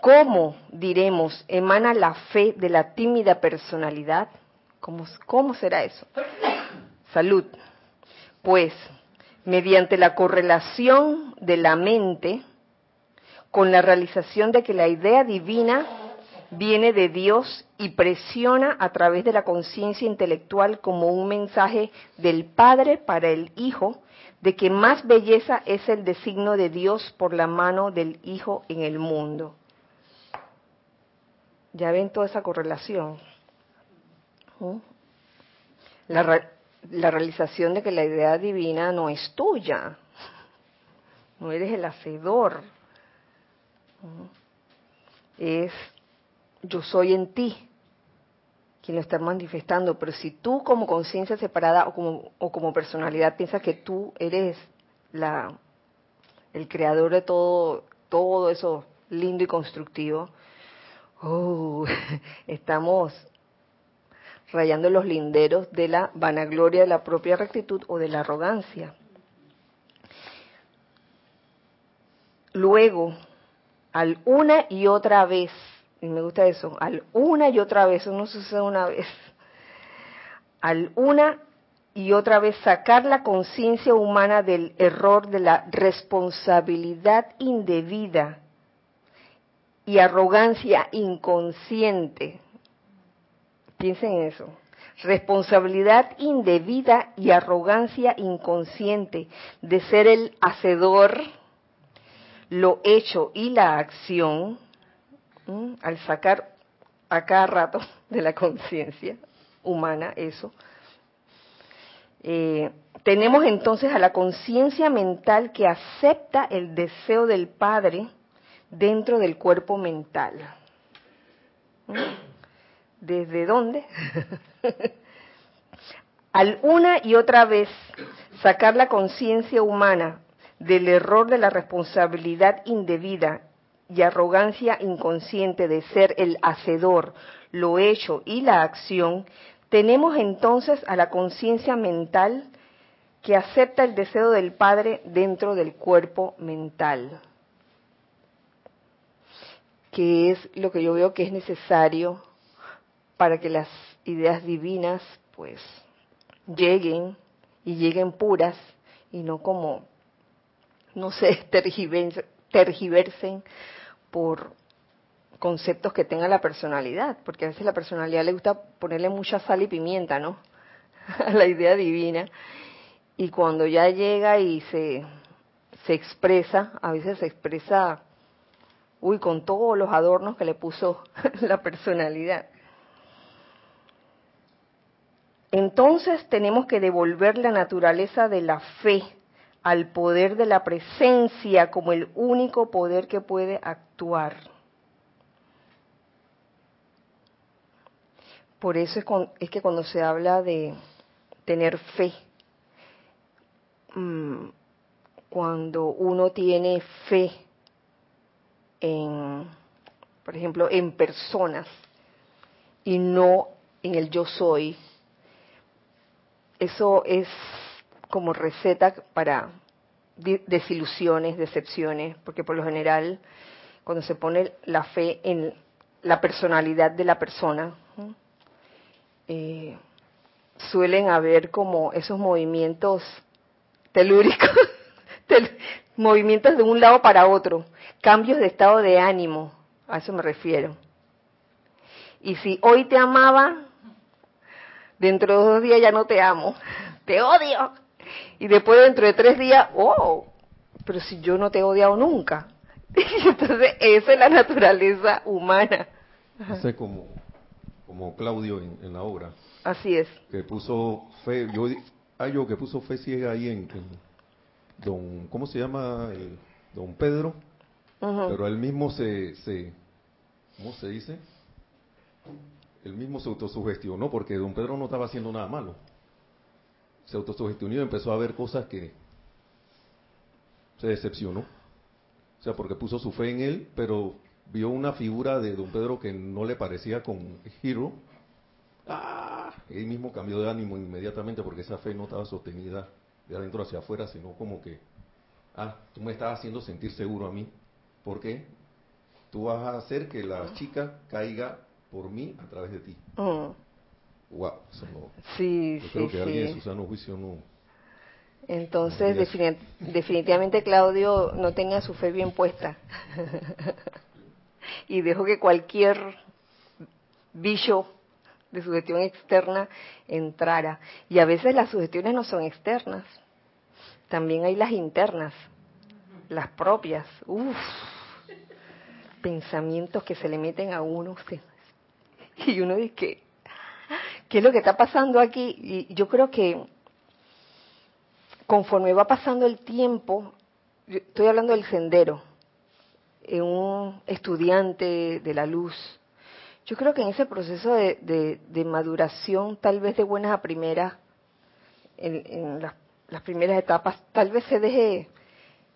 ¿Cómo, diremos, emana la fe de la tímida personalidad? ¿Cómo, será eso? Salud. Pues, mediante la correlación de la mente con la realización de que la idea divina viene de Dios y presiona a través de la conciencia intelectual como un mensaje del Padre para el Hijo de que más belleza es el designo de Dios por la mano del Hijo en el mundo. Ya ven toda esa correlación. La, la realización de que la idea divina no es tuya, no eres el hacedor, es yo soy en ti quien lo está manifestando, pero si tú como conciencia separada o como, o como personalidad piensas que tú eres la, el creador de todo, todo eso lindo y constructivo, oh, estamos rayando los linderos de la vanagloria de la propia rectitud o de la arrogancia. Luego, al una y otra vez, y me gusta eso, al una y otra vez, eso no sucede una vez, al una y otra vez sacar la conciencia humana del error de la responsabilidad indebida y arrogancia inconsciente. Piensen en eso. Responsabilidad indebida y arrogancia inconsciente de ser el hacedor lo hecho y la acción, al sacar a cada rato de la conciencia humana eso, eh, tenemos entonces a la conciencia mental que acepta el deseo del Padre dentro del cuerpo mental. ¿Desde dónde? Al una y otra vez sacar la conciencia humana del error de la responsabilidad indebida y arrogancia inconsciente de ser el hacedor, lo hecho y la acción, tenemos entonces a la conciencia mental que acepta el deseo del Padre dentro del cuerpo mental, que es lo que yo veo que es necesario para que las ideas divinas pues lleguen y lleguen puras y no como no se tergiversen por conceptos que tenga la personalidad, porque a veces la personalidad le gusta ponerle mucha sal y pimienta, ¿no? A la idea divina. Y cuando ya llega y se, se expresa, a veces se expresa, uy, con todos los adornos que le puso la personalidad. Entonces tenemos que devolver la naturaleza de la fe al poder de la presencia como el único poder que puede actuar. Por eso es, que cuando se habla de tener fe, mm, cuando uno tiene fe en, por ejemplo, en personas y no en el yo soy, eso es como receta para desilusiones, decepciones, porque por lo general cuando se pone la fe en la personalidad de la persona, eh, suelen haber como esos movimientos telúricos, movimientos de un lado para otro, cambios de estado de ánimo, a eso me refiero. Y si hoy te amaba, dentro de dos días ya no te amo, te odio. Y después dentro de tres días, oh, pero si yo no te he odiado nunca. Entonces, esa es la naturaleza humana. Hace como, como Claudio en, la obra. Así es. Que puso fe, yo, hay yo que puso fe ciega ahí en, don, ¿cómo se llama? don Pedro. Pero él mismo se, se, ¿cómo se dice? Él mismo se autosugestionó porque don Pedro no estaba haciendo nada malo se autosugestionó y empezó a ver cosas que se decepcionó. O sea, porque puso su fe en él, pero vio una figura de don Pedro que no le parecía con Giro. ¡Ah! Él mismo cambió de ánimo inmediatamente porque esa fe no estaba sostenida de adentro hacia afuera, sino como que, ah, tú me estás haciendo sentir seguro a mí. ¿Por qué? Tú vas a hacer que la chica caiga por mí a través de ti. Mm. Wow, sí, yo creo que alguien en su sano juicio no. Entonces, definitivamente Claudio no tenía su fe bien puesta. y dejó que cualquier bicho de sugestión externa entrara. Y a veces las sugestiones no son externas, también hay las internas, las propias. Uf, pensamientos que se le meten a uno. Y uno dice, ¿qué es lo que está pasando aquí? Y yo creo que conforme va pasando el tiempo, estoy hablando del sendero, en un estudiante de la luz, yo creo que en ese proceso de, maduración, tal vez de buenas a primeras, en, las, las, primeras etapas, tal vez se deje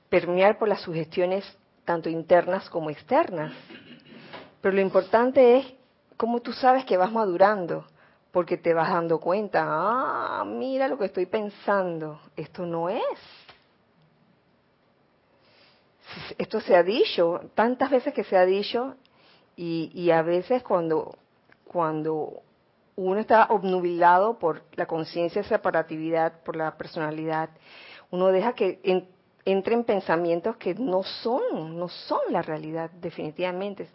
permear por las sugestiones tanto internas como externas. Pero lo importante es cómo tú sabes que vas madurando porque te vas dando cuenta, ah, mira lo que estoy pensando, esto no es. Esto se ha dicho, tantas veces que se ha dicho, y, a veces cuando, cuando uno está obnubilado por la conciencia de separatividad, por la personalidad, uno deja que entren pensamientos que no son, no son la realidad, definitivamente.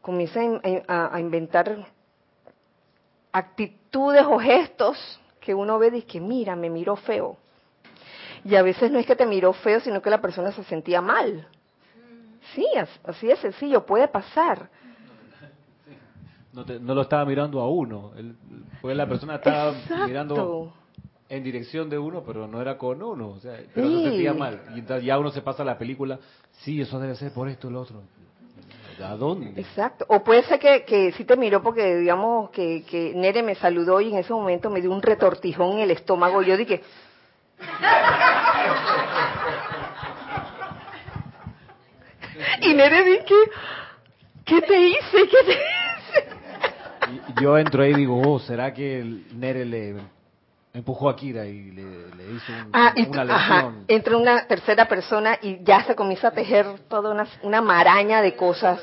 Comienza a inventar actitudes o gestos que uno ve y que mira, me miró feo. Y a veces no es que te miró feo, sino que la persona se sentía mal. Sí, así de sencillo, puede pasar. No, no lo estaba mirando a uno, porque la persona estaba mirando en dirección de uno, pero no era con uno, o sea, pero se sentía mal. Y entonces ya uno se pasa la película, sí, eso debe ser por esto y lo otro. ¿A dónde? Exacto. O puede ser que, que sí te miró porque, digamos, que, que Nere me saludó y en ese momento me dio un retortijón en el estómago. Yo dije... y Nere dije, ¿qué te hice? ¿Qué te hice? yo entro ahí y digo, oh, ¿será que Nere le empujó a Kira y le, hizo ah, una lesión. entra una tercera persona y ya se comienza a tejer toda una, una maraña de cosas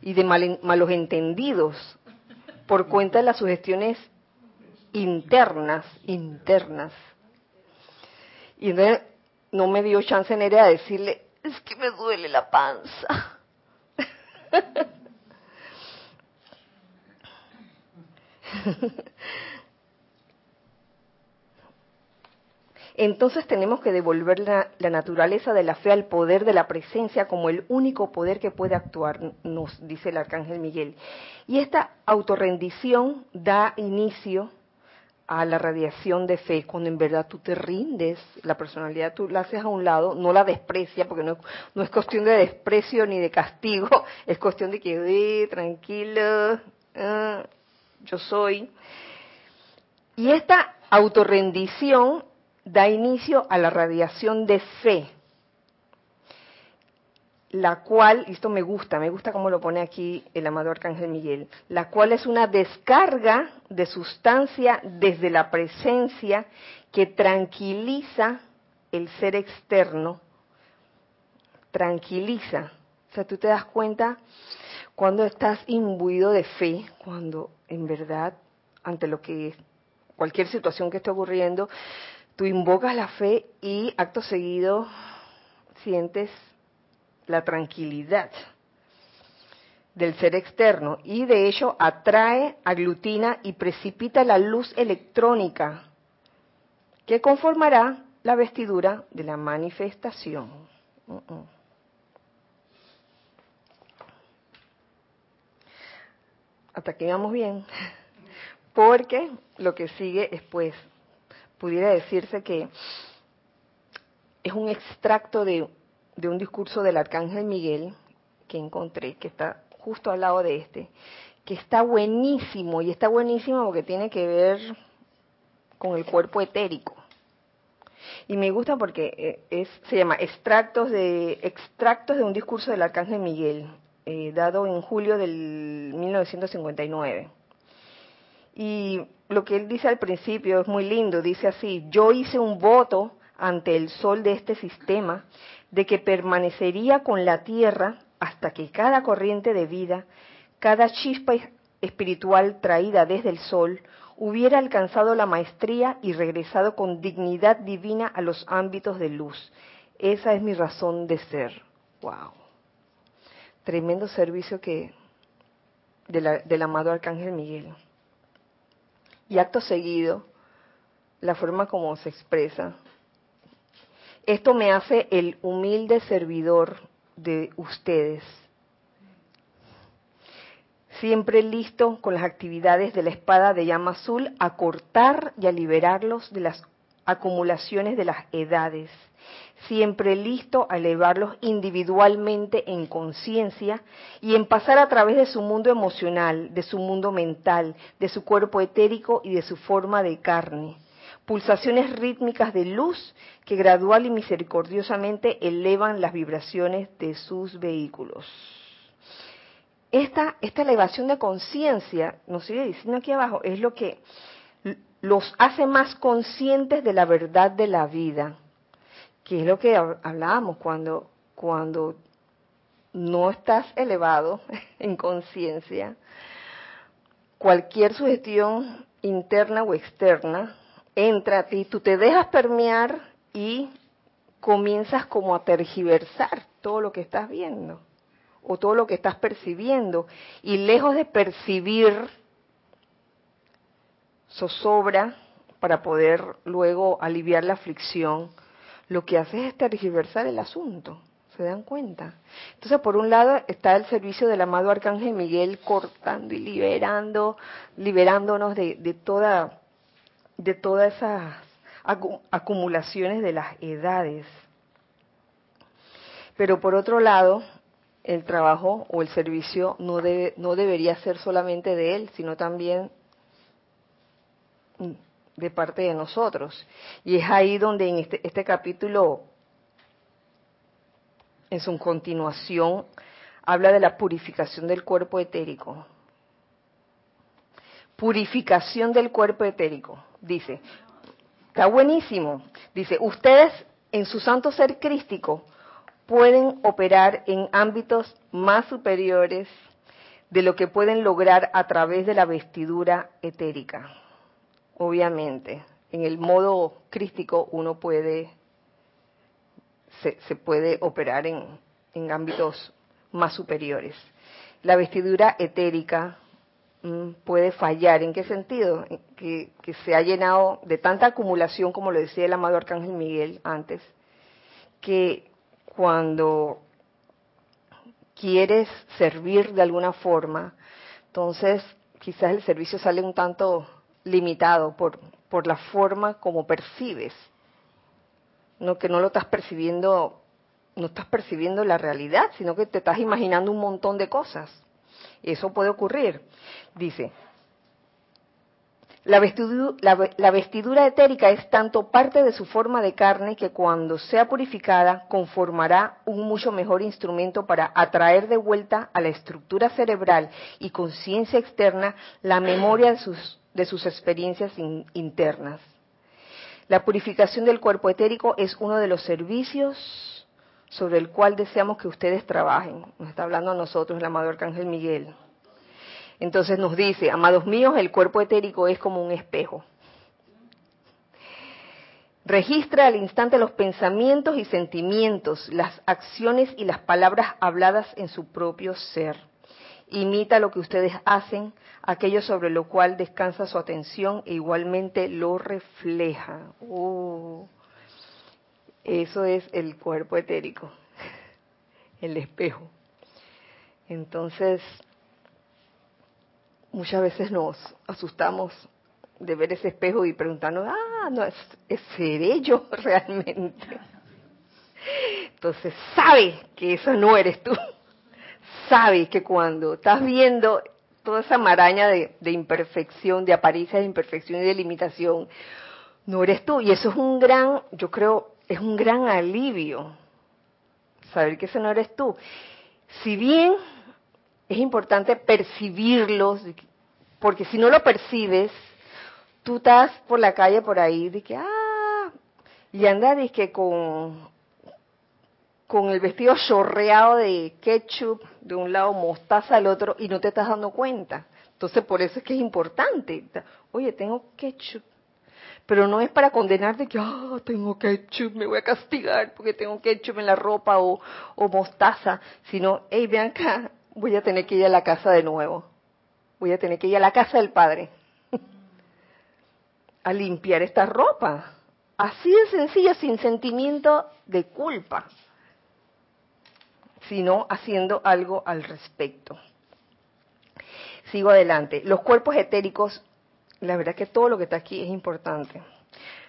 y de malos entendidos por cuenta de las sugestiones internas, internas. Y entonces no me dio chance Nerea a decirle, es que me duele la panza. Entonces tenemos que devolver la, naturaleza de la fe al poder de la presencia como el único poder que puede actuar, nos dice el arcángel Miguel. Y esta autorrendición da inicio a la radiación de fe, cuando en verdad tú te rindes, la personalidad tú la haces a un lado, no la desprecia, porque no, no es cuestión de desprecio ni de castigo, es cuestión de que, eh, tranquilo, ah, yo soy. Y esta autorrendición da inicio a la radiación de fe, la cual, y esto me gusta, me gusta cómo lo pone aquí el amado Arcángel Miguel, la cual es una descarga de sustancia desde la presencia que tranquiliza el ser externo, tranquiliza. O sea, tú te das cuenta cuando estás imbuido de fe, cuando en verdad, ante lo que cualquier situación que esté ocurriendo, Tú invocas la fe y acto seguido sientes la tranquilidad del ser externo y de hecho atrae, aglutina y precipita la luz electrónica que conformará la vestidura de la manifestación. Hasta aquí vamos bien, porque lo que sigue es pues pudiera decirse que es un extracto de, un discurso del arcángel Miguel que encontré, que está justo al lado de este, que está buenísimo y está buenísimo porque tiene que ver con el cuerpo etérico. Y me gusta porque eh, es, se llama extractos de, extractos de un discurso del arcángel Miguel, eh, dado en julio del 1959. Y lo que él dice al principio es muy lindo, dice así, yo hice un voto ante el sol de este sistema de que permanecería con la tierra hasta que cada corriente de vida, cada chispa espiritual traída desde el sol, hubiera alcanzado la maestría y regresado con dignidad divina a los ámbitos de luz. Esa es mi razón de ser. Wow. Tremendo servicio que del amado Arcángel Miguel. Y acto seguido, la forma como se expresa. Esto me hace el humilde servidor de ustedes, siempre listo con las actividades de la espada de llama azul a cortar y a liberarlos de las acumulaciones de las edades, siempre listo a elevarlos individualmente en conciencia y en pasar a través de su mundo emocional, de su mundo mental, de su cuerpo etérico y de su forma de carne. Pulsaciones rítmicas de luz que gradual y misericordiosamente elevan las vibraciones de sus vehículos. Esta, esta elevación de conciencia, nos sigue diciendo aquí abajo, es lo que los hace más conscientes de la verdad de la vida, que es lo que hablábamos cuando, cuando no estás elevado en conciencia, cualquier sugestión interna o externa entra a ti, tú te dejas permear y comienzas como a tergiversar todo lo que estás viendo o todo lo que estás percibiendo. Y lejos de percibir zozobra para poder luego aliviar la aflicción, lo que hace es tergiversar el asunto. ¿Se dan cuenta? Entonces, por un lado está el servicio del amado Arcángel Miguel cortando y liberando, liberándonos de, de toda, de todas esas acumulaciones de las edades. Pero por otro lado, el trabajo o el servicio no, debe, no debería ser solamente de él, sino también de parte de nosotros. Y es ahí donde en este, este capítulo, en su continuación, habla de la purificación del cuerpo etérico. Purificación del cuerpo etérico, dice. Está buenísimo. Dice, ustedes en su santo ser crístico pueden operar en ámbitos más superiores de lo que pueden lograr a través de la vestidura etérica. Obviamente, en el modo crístico uno puede se, puede operar en, en, ámbitos más superiores. La vestidura etérica puede fallar. ¿En qué sentido? Que, que se ha llenado de tanta acumulación, como lo decía el amado Arcángel Miguel antes, que cuando quieres servir de alguna forma, entonces quizás el servicio sale un tanto limitado por, por la forma como percibes, no que no lo estás percibiendo, no estás percibiendo la realidad, sino que te estás imaginando un montón de cosas. Eso puede ocurrir. Dice, la vestidura, etérica es tanto parte de su forma de carne que cuando sea purificada conformará un mucho mejor instrumento para atraer de vuelta a la estructura cerebral y conciencia externa la memoria de sus, de sus experiencias internas. La purificación del cuerpo etérico es uno de los servicios sobre el cual deseamos que ustedes trabajen. Nos está hablando a nosotros el amado Arcángel Miguel. Entonces nos dice, amados míos, el cuerpo etérico es como un espejo. Registra al instante los pensamientos y sentimientos, las acciones y las palabras habladas en su propio ser. Imita lo que ustedes hacen, aquello sobre lo cual descansa su atención e igualmente lo refleja. Oh, eso es el cuerpo etérico, el espejo. Entonces, muchas veces nos asustamos de ver ese espejo y preguntarnos, ah, no, es, es yo realmente. Entonces, sabe que eso no eres tú. Sabe que cuando estás viendo toda esa maraña de, de imperfección, de apariencia de imperfección y de limitación, no eres tú. Y eso es un gran, yo creo, es un gran alivio. Saber que eso no eres tú. Si bien es importante percibirlos, porque si no lo percibes, tú estás por la calle por ahí, de que, ah, y andas de que con, con el vestido chorreado de ketchup de un lado, mostaza al otro, y no te estás dando cuenta. Entonces, por eso es que es importante. Oye, tengo ketchup. Pero no es para condenar de que, ah, tengo ketchup, me voy a castigar porque tengo ketchup en la ropa o, o mostaza, sino, hey, vean acá, voy a tener que ir a la casa de nuevo. Voy a tener que ir a la casa del Padre a limpiar esta ropa. Así de sencillo, sin sentimiento de culpa, sino haciendo algo al respecto. Sigo adelante. Los cuerpos etéricos, la verdad que todo lo que está aquí es importante.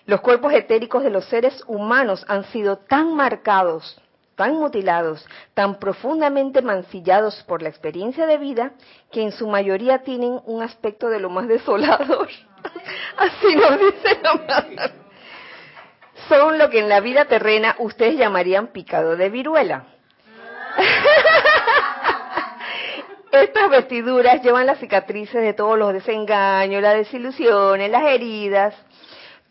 Los cuerpos etéricos de los seres humanos han sido tan marcados, tan mutilados, tan profundamente mancillados por la experiencia de vida, que en su mayoría tienen un aspecto de lo más desolador. Así nos dice la Son lo que en la vida terrena ustedes llamarían picado de viruela. Estas vestiduras llevan las cicatrices de todos los desengaños, las desilusiones, las heridas,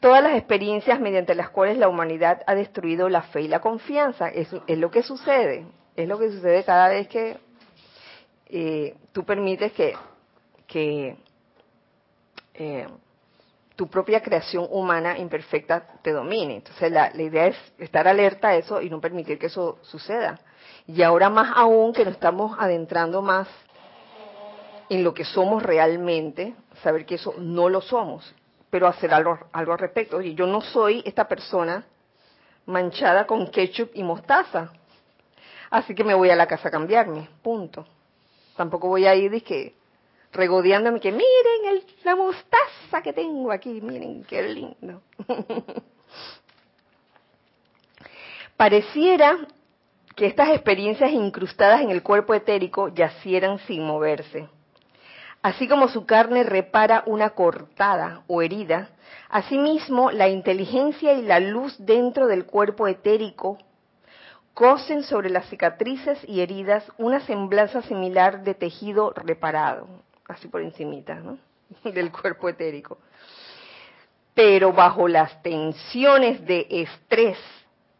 todas las experiencias mediante las cuales la humanidad ha destruido la fe y la confianza. Es, es lo que sucede, es lo que sucede cada vez que eh, tú permites que, que eh, tu propia creación humana imperfecta te domine. Entonces la, la idea es estar alerta a eso y no permitir que eso suceda. Y ahora más aún que nos estamos adentrando más en lo que somos realmente, saber que eso no lo somos, pero hacer algo, al respecto. Oye, yo no soy esta persona manchada con ketchup y mostaza, así que me voy a la casa a cambiarme, punto. Tampoco voy a ir que regodeándome que miren el, la mostaza que tengo aquí, miren qué lindo. Pareciera que estas experiencias incrustadas en el cuerpo etérico yacieran sin moverse. Así como su carne repara una cortada o herida, asimismo la inteligencia y la luz dentro del cuerpo etérico cosen sobre las cicatrices y heridas una semblanza similar de tejido reparado, así por encimita, del cuerpo etérico. Pero bajo las tensiones de estrés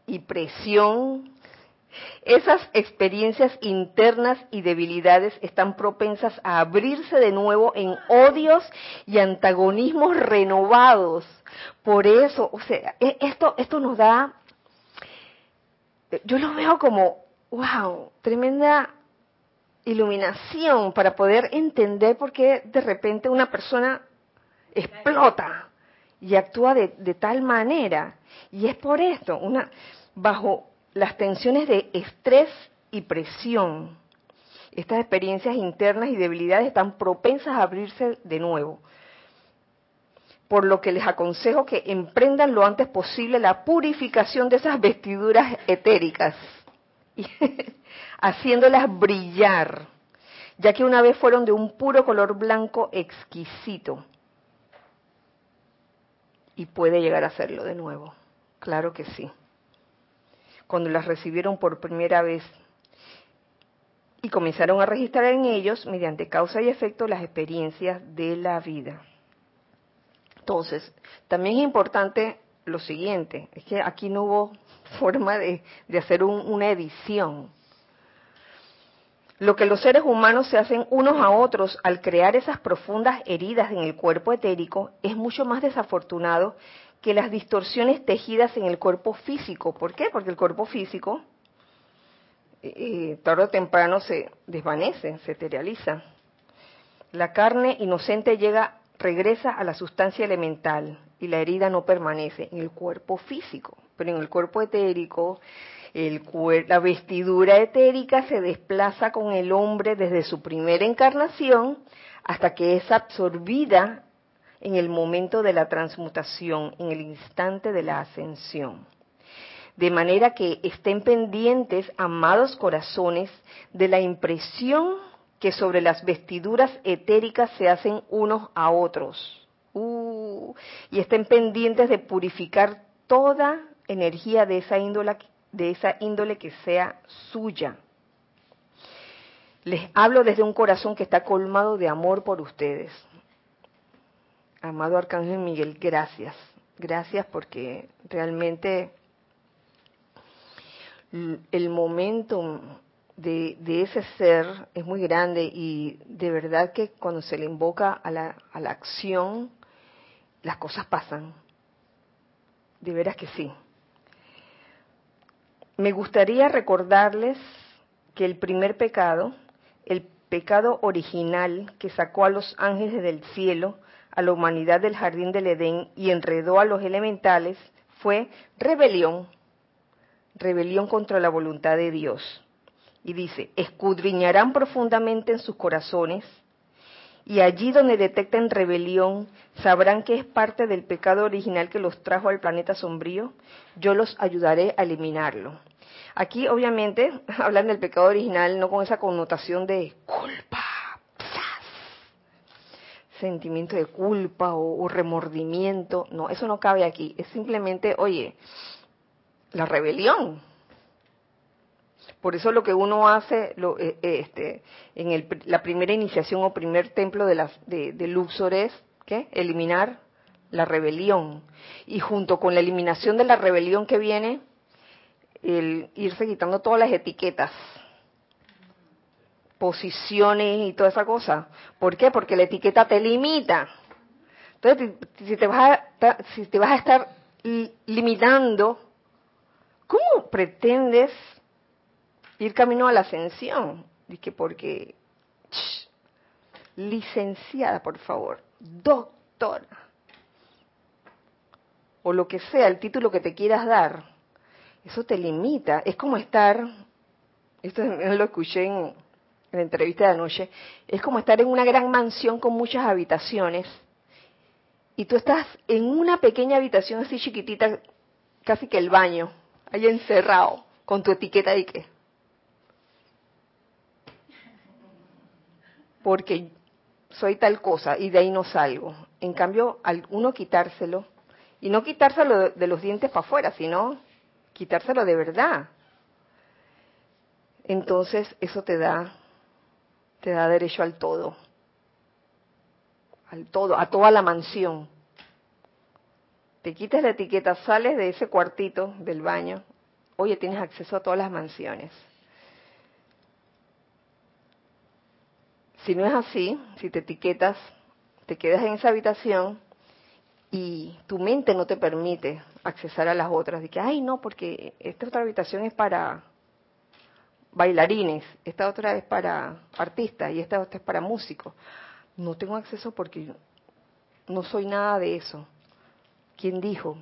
y presión esas experiencias internas y debilidades están propensas a abrirse de nuevo en odios y antagonismos renovados. Por eso, o sea, e, esto, esto nos da, yo lo veo como, wow, tremenda iluminación para poder entender por qué de repente una persona explota y actúa de, tal manera. Y es por esto, una, bajo las tensiones de estrés y presión. Estas experiencias internas y debilidades están propensas a abrirse de nuevo. Por lo que les aconsejo que emprendan lo antes posible la purificación de esas vestiduras etéricas, haciéndolas brillar, ya que una vez fueron de un puro color blanco exquisito. Y puede llegar a serlo de nuevo, claro que sí cuando las recibieron por primera vez y comenzaron a registrar en ellos, mediante causa y efecto, las experiencias de la vida. Entonces, también es importante lo siguiente, es que aquí no hubo forma de, hacer una edición. Lo que los seres humanos se hacen unos a otros al crear esas profundas heridas en el cuerpo etérico es mucho más desafortunado que las distorsiones tejidas en el cuerpo físico. ¿Por qué? Porque el cuerpo físico eh, eh, tarde o temprano se desvanece, se materializa. La carne inocente llega, regresa a la sustancia elemental y la herida no permanece en el cuerpo físico, pero en el cuerpo etérico, el la vestidura etérica se desplaza con el hombre desde su primera encarnación hasta que es absorbida en el momento de la transmutación, en el instante de la ascensión. De manera que estén pendientes, amados corazones, de la impresión que sobre las vestiduras etéricas se hacen unos a otros. Uh, y estén pendientes de purificar toda energía de esa de esa índole que sea suya. Les hablo desde un corazón que está colmado de amor por ustedes. Amado Arcángel Miguel, gracias. Gracias porque realmente el momento de, ese ser es muy grande y de verdad que cuando se le invoca a la, a la acción, las cosas pasan. De veras que sí. Me gustaría recordarles que el primer pecado, el pecado original que sacó a los ángeles del cielo, a la humanidad del jardín del Edén y enredó a los elementales, fue rebelión, rebelión contra la voluntad de Dios. Y dice, escudriñarán profundamente en sus corazones y allí donde detecten rebelión, sabrán que es parte del pecado original que los trajo al planeta sombrío. Yo los ayudaré a eliminarlo. Aquí, obviamente, hablan del pecado original no con esa connotación de culpa, sentimiento de culpa o, remordimiento. No, eso no cabe aquí. Es simplemente, oye, la rebelión por eso lo que uno hace lo, eh, eh, este, en el, la primera iniciación o primer templo de, la, de, de Luxor es ¿qué? eliminar la rebelión. Y junto con la eliminación de la rebelión que viene, el irse quitando todas las etiquetas, posiciones y toda esa cosa. ¿Por qué? Porque la etiqueta te limita. Entonces, si te vas a, si te vas a estar limitando, ¿cómo pretendes ir camino a la ascensión. Dije, porque, licenciada, por favor, doctora, o lo que sea, el título que te quieras dar, eso te limita. Es como estar, esto lo escuché en, en entrevista de anoche, es como estar en una gran mansión con muchas habitaciones y tú estás en una pequeña habitación así chiquitita, casi que el baño, ahí encerrado, con tu etiqueta de qué porque soy tal cosa y de ahí no salgo. En cambio, al uno quitárselo, y no quitárselo de los dientes para afuera, sino quitárselo de verdad. Entonces eso te da, te da derecho al todo, al todo, a toda la mansión. Te quitas la etiqueta, sales de ese cuartito del baño, oye, tienes acceso a todas las mansiones. Si no es así, si te etiquetas, te quedas en esa habitación y tu mente no te permite accesar a las otras. De que, ay, no, porque esta otra habitación es para bailarines, esta otra es para artistas y esta otra es para músicos. No tengo acceso porque no soy nada de eso. ¿Quién dijo?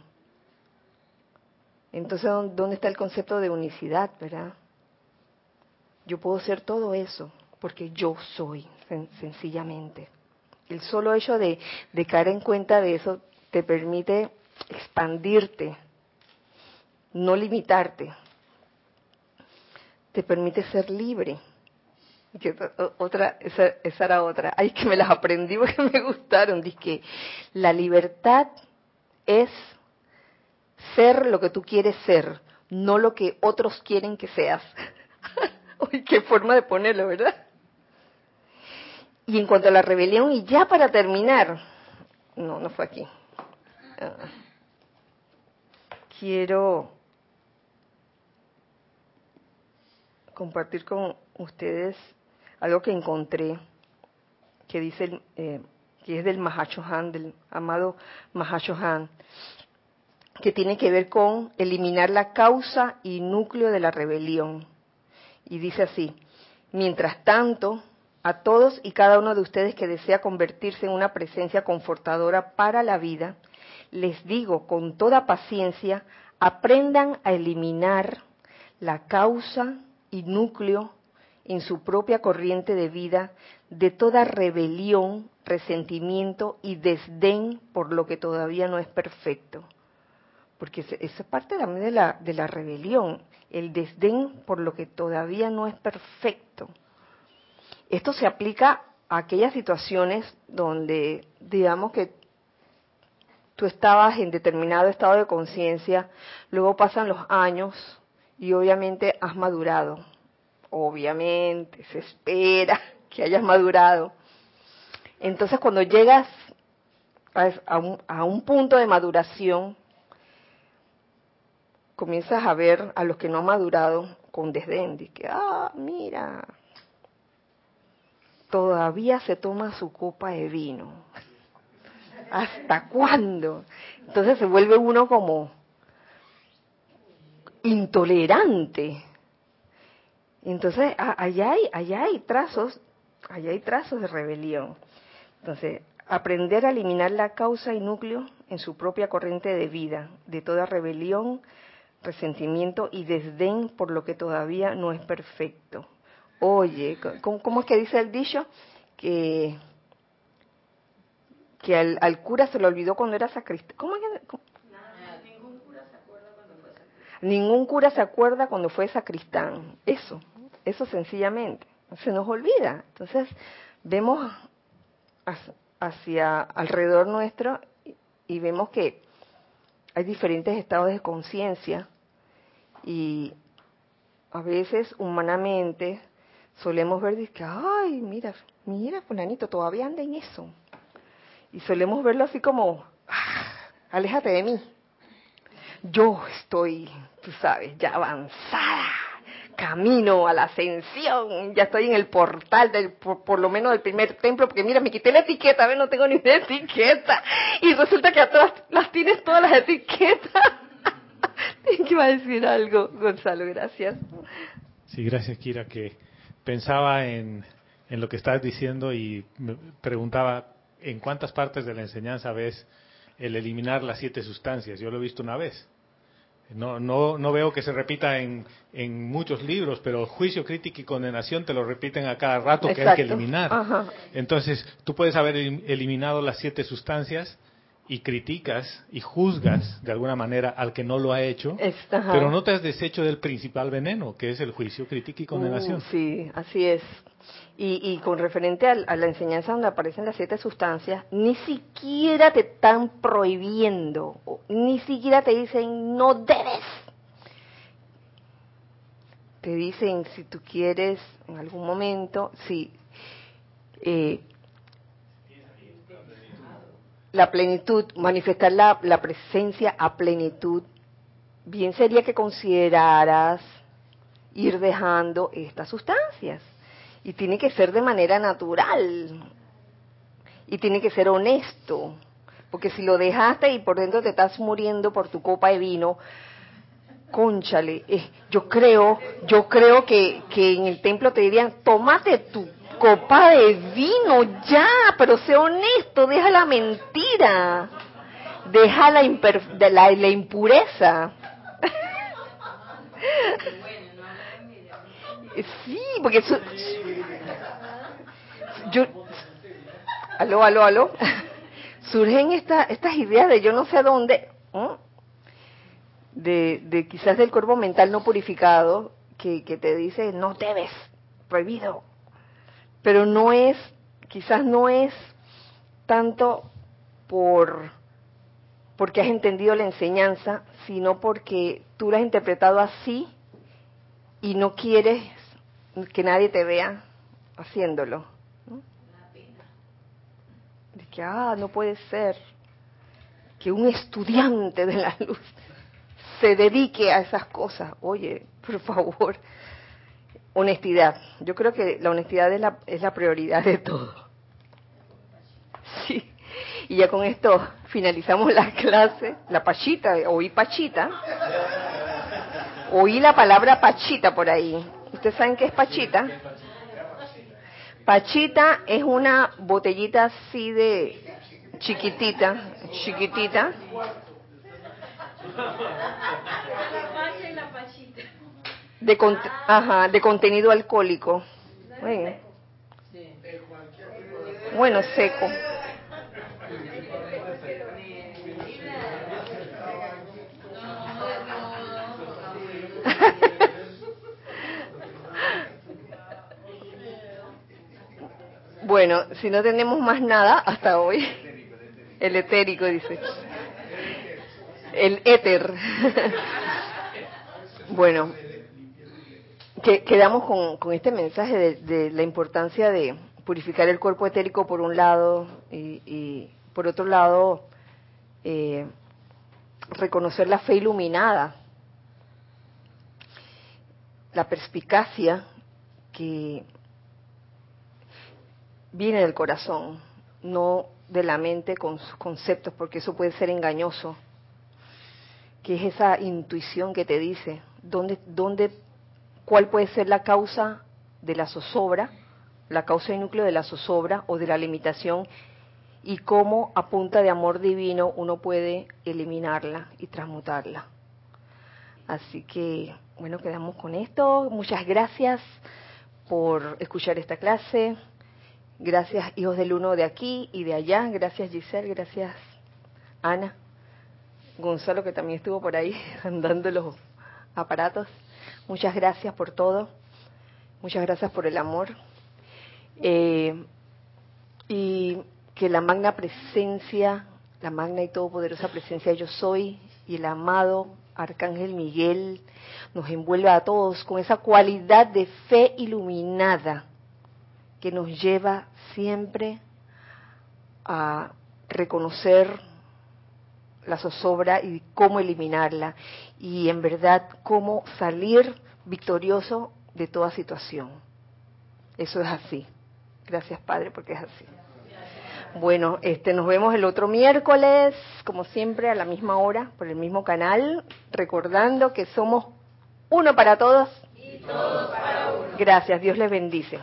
Entonces, ¿dónde está el concepto de unicidad, verdad? Yo puedo ser todo eso porque yo soy sencillamente. El solo hecho de, de caer en cuenta de eso te permite expandirte, no limitarte, te permite ser libre. otra, esa, esa, era otra. Ay, que me las aprendí porque me gustaron. Dice que la libertad es ser lo que tú quieres ser, no lo que otros quieren que seas. Uy, qué forma de ponerlo, ¿verdad? Y en cuanto a la rebelión, y ya para terminar, no, no fue aquí. Ah. quiero compartir con ustedes algo que encontré, que dice, eh, que es del Mahashohan, del amado Mahashohan, que tiene que ver con eliminar la causa y núcleo de la rebelión. Y dice así, mientras tanto, a todos y cada uno de ustedes que desea convertirse en una presencia confortadora para la vida, les digo con toda paciencia, aprendan a eliminar la causa y núcleo en su propia corriente de vida de toda rebelión, resentimiento y desdén por lo que todavía no es perfecto. Porque esa es parte también de la, de la rebelión, el desdén por lo que todavía no es perfecto. Esto se aplica a aquellas situaciones donde, digamos que tú estabas en determinado estado de conciencia, luego pasan los años y obviamente has madurado. Obviamente, se espera que hayas madurado. Entonces cuando llegas a un, a un punto de maduración, comienzas a ver a los que no han madurado con desdén, dice, ah, mira, todavía se toma su copa de vino. ¿Hasta cuándo? Entonces se vuelve uno como intolerante. Entonces, allá hay, allá hay trazos, allá hay trazos de rebelión. Entonces, aprender a eliminar la causa y núcleo en su propia corriente de vida, de toda rebelión, resentimiento y desdén por lo que todavía no es perfecto. Oye, ¿cómo, es que dice el dicho? Que, que al, cura se lo olvidó cuando era sacristán. ¿Cómo es que, cura se acuerda cuando fue sacristán. Ningún cura se acuerda cuando fue sacristán. Eso, eso sencillamente. Se nos olvida. Entonces, vemos hacia alrededor nuestro y vemos que hay diferentes estados de conciencia y a veces humanamente solemos ver que, ay, mira, mira, fulanito, todavía anda en eso. Y solemos verlo así como, ah, aléjate de mí. Yo estoy, tú sabes, ya avanzada camino a la ascensión, ya estoy en el portal del, por, lo menos del primer templo, porque mira, me quité la etiqueta, ver, no tengo ni una etiqueta, y resulta que a todas las tienes todas las etiquetas. que iba a decir algo, Gonzalo, gracias. Sí, gracias, Kira, que pensaba en, en lo que estás diciendo y me preguntaba en cuántas partes de la enseñanza ves el eliminar las siete sustancias. Yo lo he visto una vez no, no, no veo que se repita en, en muchos libros, pero juicio, crítica y condenación te lo repiten a cada rato que hay que eliminar. Entonces, tú puedes haber eliminado las siete sustancias y criticas y juzgas de alguna manera al que no lo ha hecho, pero no te has deshecho del principal veneno, que es el juicio, crítica y condenación. Uh, sí, así es. Y, con referente a, la enseñanza donde aparecen las siete sustancias, ni siquiera te están prohibiendo, ni siquiera te dicen no debes. Te dicen si tú quieres en algún momento, si eh, la plenitud, manifestar la, la presencia a plenitud, bien sería que consideraras ir dejando estas sustancias y tiene que ser de manera natural. Y tiene que ser honesto. Porque si lo dejaste y por dentro te estás muriendo por tu copa de vino, conchale, eh, yo creo, yo creo que, que en el templo te dirían, tómate tu copa de vino ya, pero sé honesto, deja la mentira, deja la, la, la impureza. Sí, porque yo, aló, aló, aló, surgen esta, estas ideas de yo no sé dónde, de, de quizás del cuerpo mental no purificado, que, que te dice, no debes, prohibido, pero no es, quizás no es tanto por porque has entendido la enseñanza, sino porque tú la has interpretado así y no quieres que nadie te vea haciéndolo. De que, ah, no puede ser que un estudiante de la luz se dedique a esas cosas. Oye, por favor, honestidad. Yo creo que la honestidad es la, es la prioridad de todo. Sí. Y ya con esto finalizamos la clase. La pachita, oí pachita. Oí la palabra pachita por ahí. ¿Ustedes saben qué es pachita? Pachita es una botellita así de chiquitita, chiquitita. De, ajá, de contenido alcohólico. Bueno, seco. Bueno, si no tenemos más nada hasta hoy, el etérico dice. El éter. Bueno, que, quedamos con, este mensaje de, la importancia de purificar el cuerpo etérico por un lado y, por otro lado eh, reconocer la fe iluminada. la perspicacia que viene del corazón, no de la mente con sus conceptos, porque eso puede ser engañoso, que es esa intuición que te dice dónde, dónde, cuál puede ser la causa de la zozobra, la causa y núcleo de la zozobra o de la limitación y cómo a punta de amor divino uno puede eliminarla y transmutarla. Así que, bueno, quedamos con esto. Muchas gracias por escuchar esta clase. Gracias, hijos del uno de aquí y de allá. Gracias, Giselle. Gracias, Ana. Gonzalo, que también estuvo por ahí andando los aparatos. Muchas gracias por todo. Muchas gracias por el amor. Eh, y que la magna presencia, la magna y todopoderosa presencia yo soy y el amado Arcángel Miguel nos envuelva a todos con esa cualidad de fe iluminada que nos lleva siempre a reconocer la zozobra y cómo eliminarla y en verdad cómo salir victorioso de toda situación. Eso es así. Gracias Padre porque es así. Bueno, este, nos vemos el otro miércoles, como siempre, a la misma hora, por el mismo canal, recordando que somos uno para todos. Y todos para uno. Gracias, Dios les bendice.